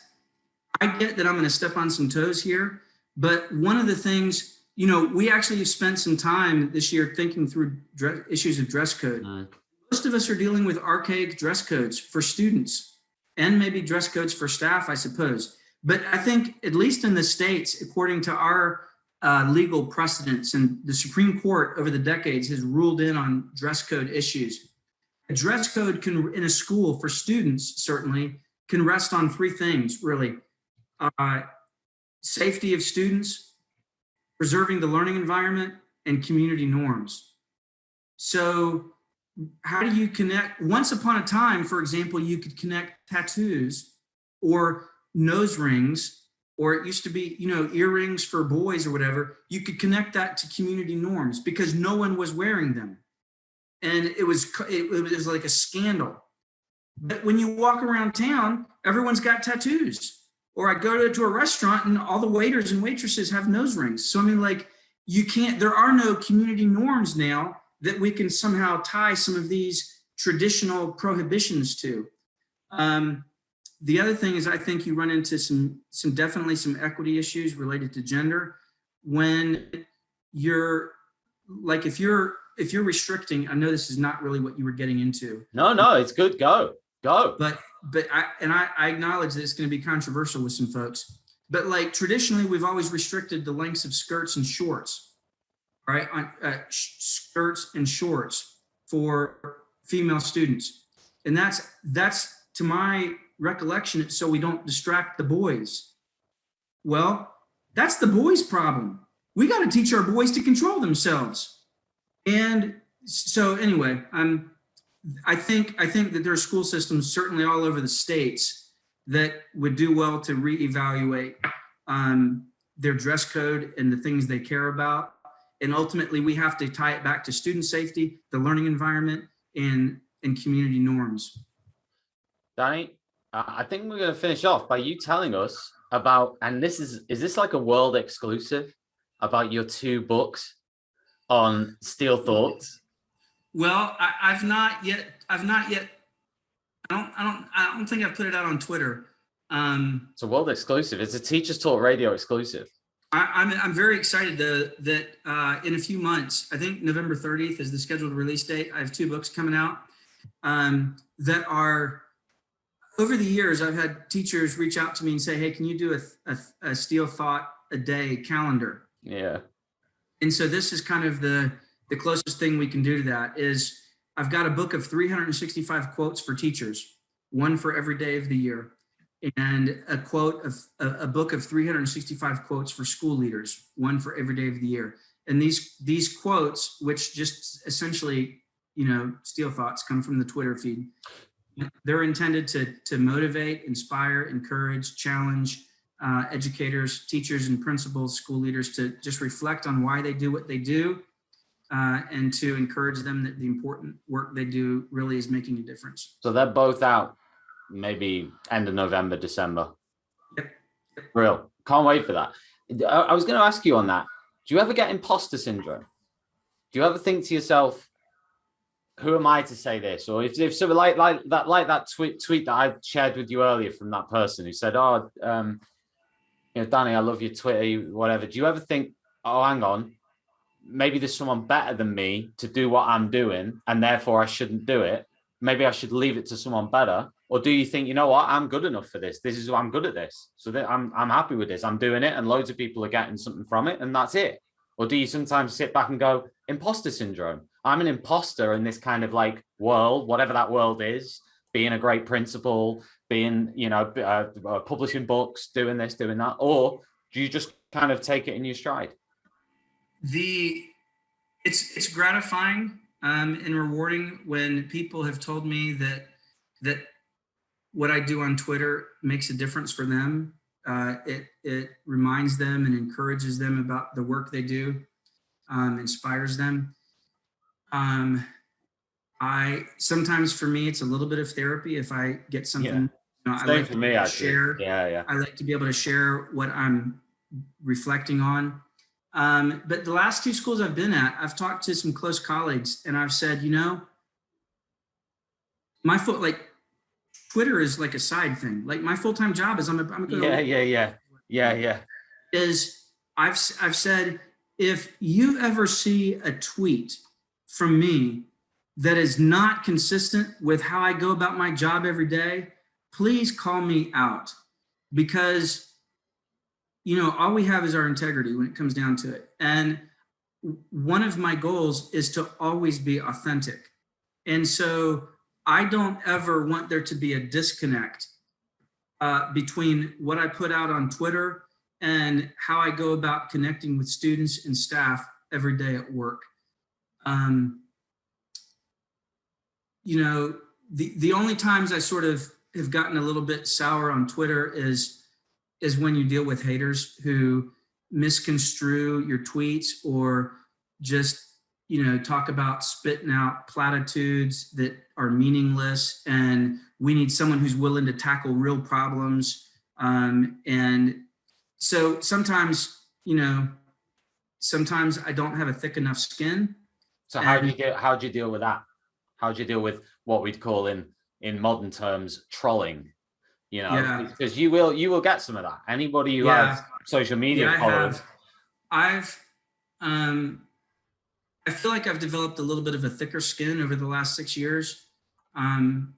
I get that I'm going to step on some toes here, but one of the things, you know, we actually spent some time this year thinking through dress, issues of dress code. Mm. Most of us are dealing with archaic dress codes for students and maybe dress codes for staff, I suppose. But I think, at least in the states, according to our uh, legal precedents, and the Supreme Court over the decades has ruled in on dress code issues. A dress code can, in a school for students, certainly, can rest on three things really uh, safety of students, preserving the learning environment, and community norms. So, how do you connect? Once upon a time, for example, you could connect tattoos or nose rings, or it used to be, you know, earrings for boys or whatever. You could connect that to community norms because no one was wearing them and it was it, was like a scandal. But when you walk around town, everyone's got tattoos. Or I go to, to a restaurant and all the waiters and waitresses have nose rings. So I mean, like you can't. There are no community norms now that we can somehow tie some of these traditional prohibitions to. Um, the other thing is, I think you run into some some definitely some equity issues related to gender when you're like if you're if you're restricting, I know this is not really what you were getting into, no, no, it's good. Go, go. but but I and I, I acknowledge that it's going to be controversial with some folks. But like traditionally, we've always restricted the lengths of skirts and shorts, right? On uh, sh- skirts and shorts for female students, and that's that's to my recollection, it's so we don't distract the boys. Well, that's the boys' problem. We got to teach our boys to control themselves. And so anyway, I'm I think I think that there are school systems certainly all over the states that would do well to reevaluate um, their dress code and the things they care about. And ultimately, we have to tie it back to student safety, the learning environment, and and community norms. Danny, uh, I think we're going to finish off by you telling us about, and this is, is this like a world exclusive about your two books on Steele thoughts? Well, I, I've not yet. I've not yet. I don't. I don't. I don't think I've put it out on Twitter. Um, it's a world exclusive. It's a Teachers Talk Radio exclusive. I, am I'm, I'm very excited to, that uh, in a few months, I think November 30th is the scheduled release date. I have two books coming out um, that are over the years. I've had teachers reach out to me and say, "Hey, can you do a, a, a Steele Thought a day calendar?" Yeah. And so this is kind of the the closest thing we can do to that is I've got a book of 365 quotes for teachers, one for every day of the year and a quote of a, book of 365 quotes for school leaders, one for every day of the year. And these these quotes, which just essentially, you know, Steele thoughts come from the Twitter feed. They're intended to to motivate, inspire, encourage, challenge uh, educators, teachers, and principals, school leaders to just reflect on why they do what they do, uh, and to encourage them that the important work they do really is making a difference. So they're both out maybe end of November, December. Yep. Real. Can't wait for that. I was going to ask you on that. Do you ever get imposter syndrome? Do you ever think to yourself, who am I to say this? Or if, if so like like that like that tweet tweet that I shared with you earlier from that person who said, Oh, um, you know, Danny, I love your Twitter, whatever. Do you ever think, oh, hang on, maybe there's someone better than me to do what I'm doing, and therefore I shouldn't do it? Maybe I should leave it to someone better. Or do you think you know what? I'm good enough for this. This is i'm good at this. So that i'm i'm happy with this. I'm doing it and loads of people are getting something from it and that's it. Or do you sometimes sit back and go imposter syndrome. I'm an imposter in this kind of like world whatever that world is being a great principal being you know uh, uh, publishing books doing this doing that or do you just kind of take it in your stride the it's it's gratifying um, and rewarding when people have told me that that what I do on Twitter makes a difference for them. Uh, it it reminds them and encourages them about the work they do, um, inspires them. Um, I sometimes for me it's a little bit of therapy if I get something. Know, I like for me, I share. Yeah, yeah. I like to be able to share what I'm reflecting on. Um, but the last two schools I've been at, I've talked to some close colleagues, and I've said, you know, my foot like Twitter is like a side thing. Like my full time job is I'm a, I'm a yeah yeah yeah yeah yeah. Is I've I've said if you ever see a tweet from me that is not consistent with how I go about my job every day, please call me out because you know all we have is our integrity when it comes down to it. And one of my goals is to always be authentic. And so I don't ever want there to be a disconnect uh, between what I put out on Twitter and how I go about connecting with students and staff every day at work. Um, you know, the the only times I sort of have gotten a little bit sour on Twitter is is when you deal with haters who misconstrue your tweets or just you know talk about spitting out platitudes that are meaningless. And we need someone who's willing to tackle real problems. Um, and so sometimes you know sometimes i don't have a thick enough skin. So how do you get how do you deal with that? How do you deal with what we'd call in in modern terms trolling you know yeah. because you will you will get some of that anybody who yeah. has social media yeah, followers i've um I feel like I've developed a little bit of a thicker skin over the last six years. Um,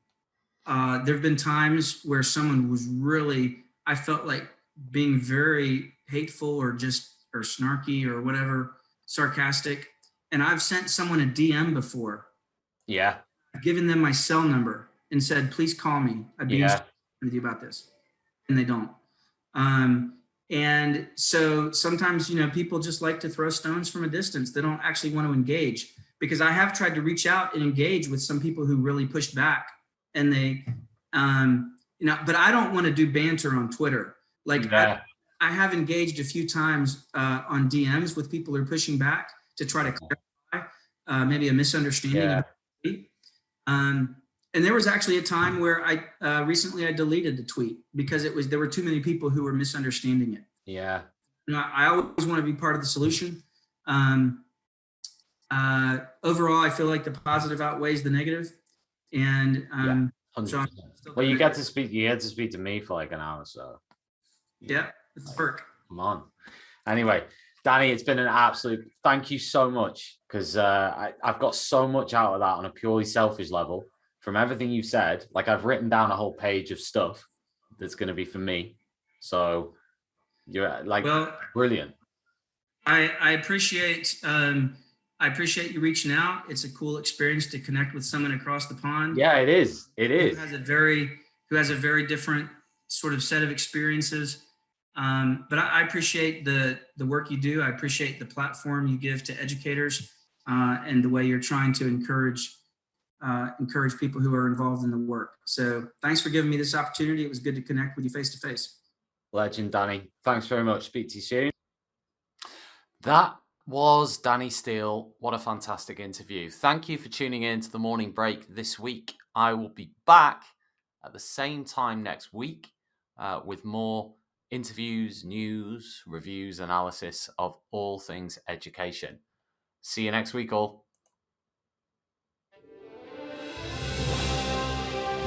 uh, there have been times where someone was really, I felt like being very hateful or just or snarky or whatever, sarcastic. And I've sent someone a DM before. Yeah. I've given them my cell number and said, please call me. I'd be yeah. with you about this. And they don't. Um, and so sometimes, you know, people just like to throw stones from a distance. They don't actually want to engage because I have tried to reach out and engage with some people who really pushed back and they, um, you know, but I don't want to do banter on Twitter. Like yeah. I, I, have engaged a few times uh, on DMs with people who are pushing back to try to clarify uh, maybe a misunderstanding. Yeah. Um, and there was actually a time where I uh, recently I deleted the tweet because it was there were too many people who were misunderstanding it. Yeah. You know, I always want to be part of the solution. Um, uh, overall, I feel like the positive outweighs the negative. and um, yeah, so Well, you got to speak. You had to speak to me for like an hour, so yeah, it's work. Come on. Anyway, Danny, it's been an absolute thank you so much because uh, I, I've got so much out of that on a purely selfish level from everything you've said. Like I've written down a whole page of stuff that's going to be for me. So you're like well, brilliant. I I appreciate um, I appreciate you reaching out. It's a cool experience to connect with someone across the pond. Yeah, it is. It is. Who has a very who has a very different sort of set of experiences. Um, but I, I, appreciate the the work you do. I appreciate the platform you give to educators uh, and the way you're trying to encourage uh, encourage people who are involved in the work. So thanks for giving me this opportunity. It was good to connect with you face to face. Legend, Danny. Thanks very much. Speak to you soon. That was Danny Steele. What a fantastic interview. Thank you for tuning in to the morning break this week. I will be back at the same time next week uh, with more interviews, news, reviews, analysis of all things education. See you next week, all.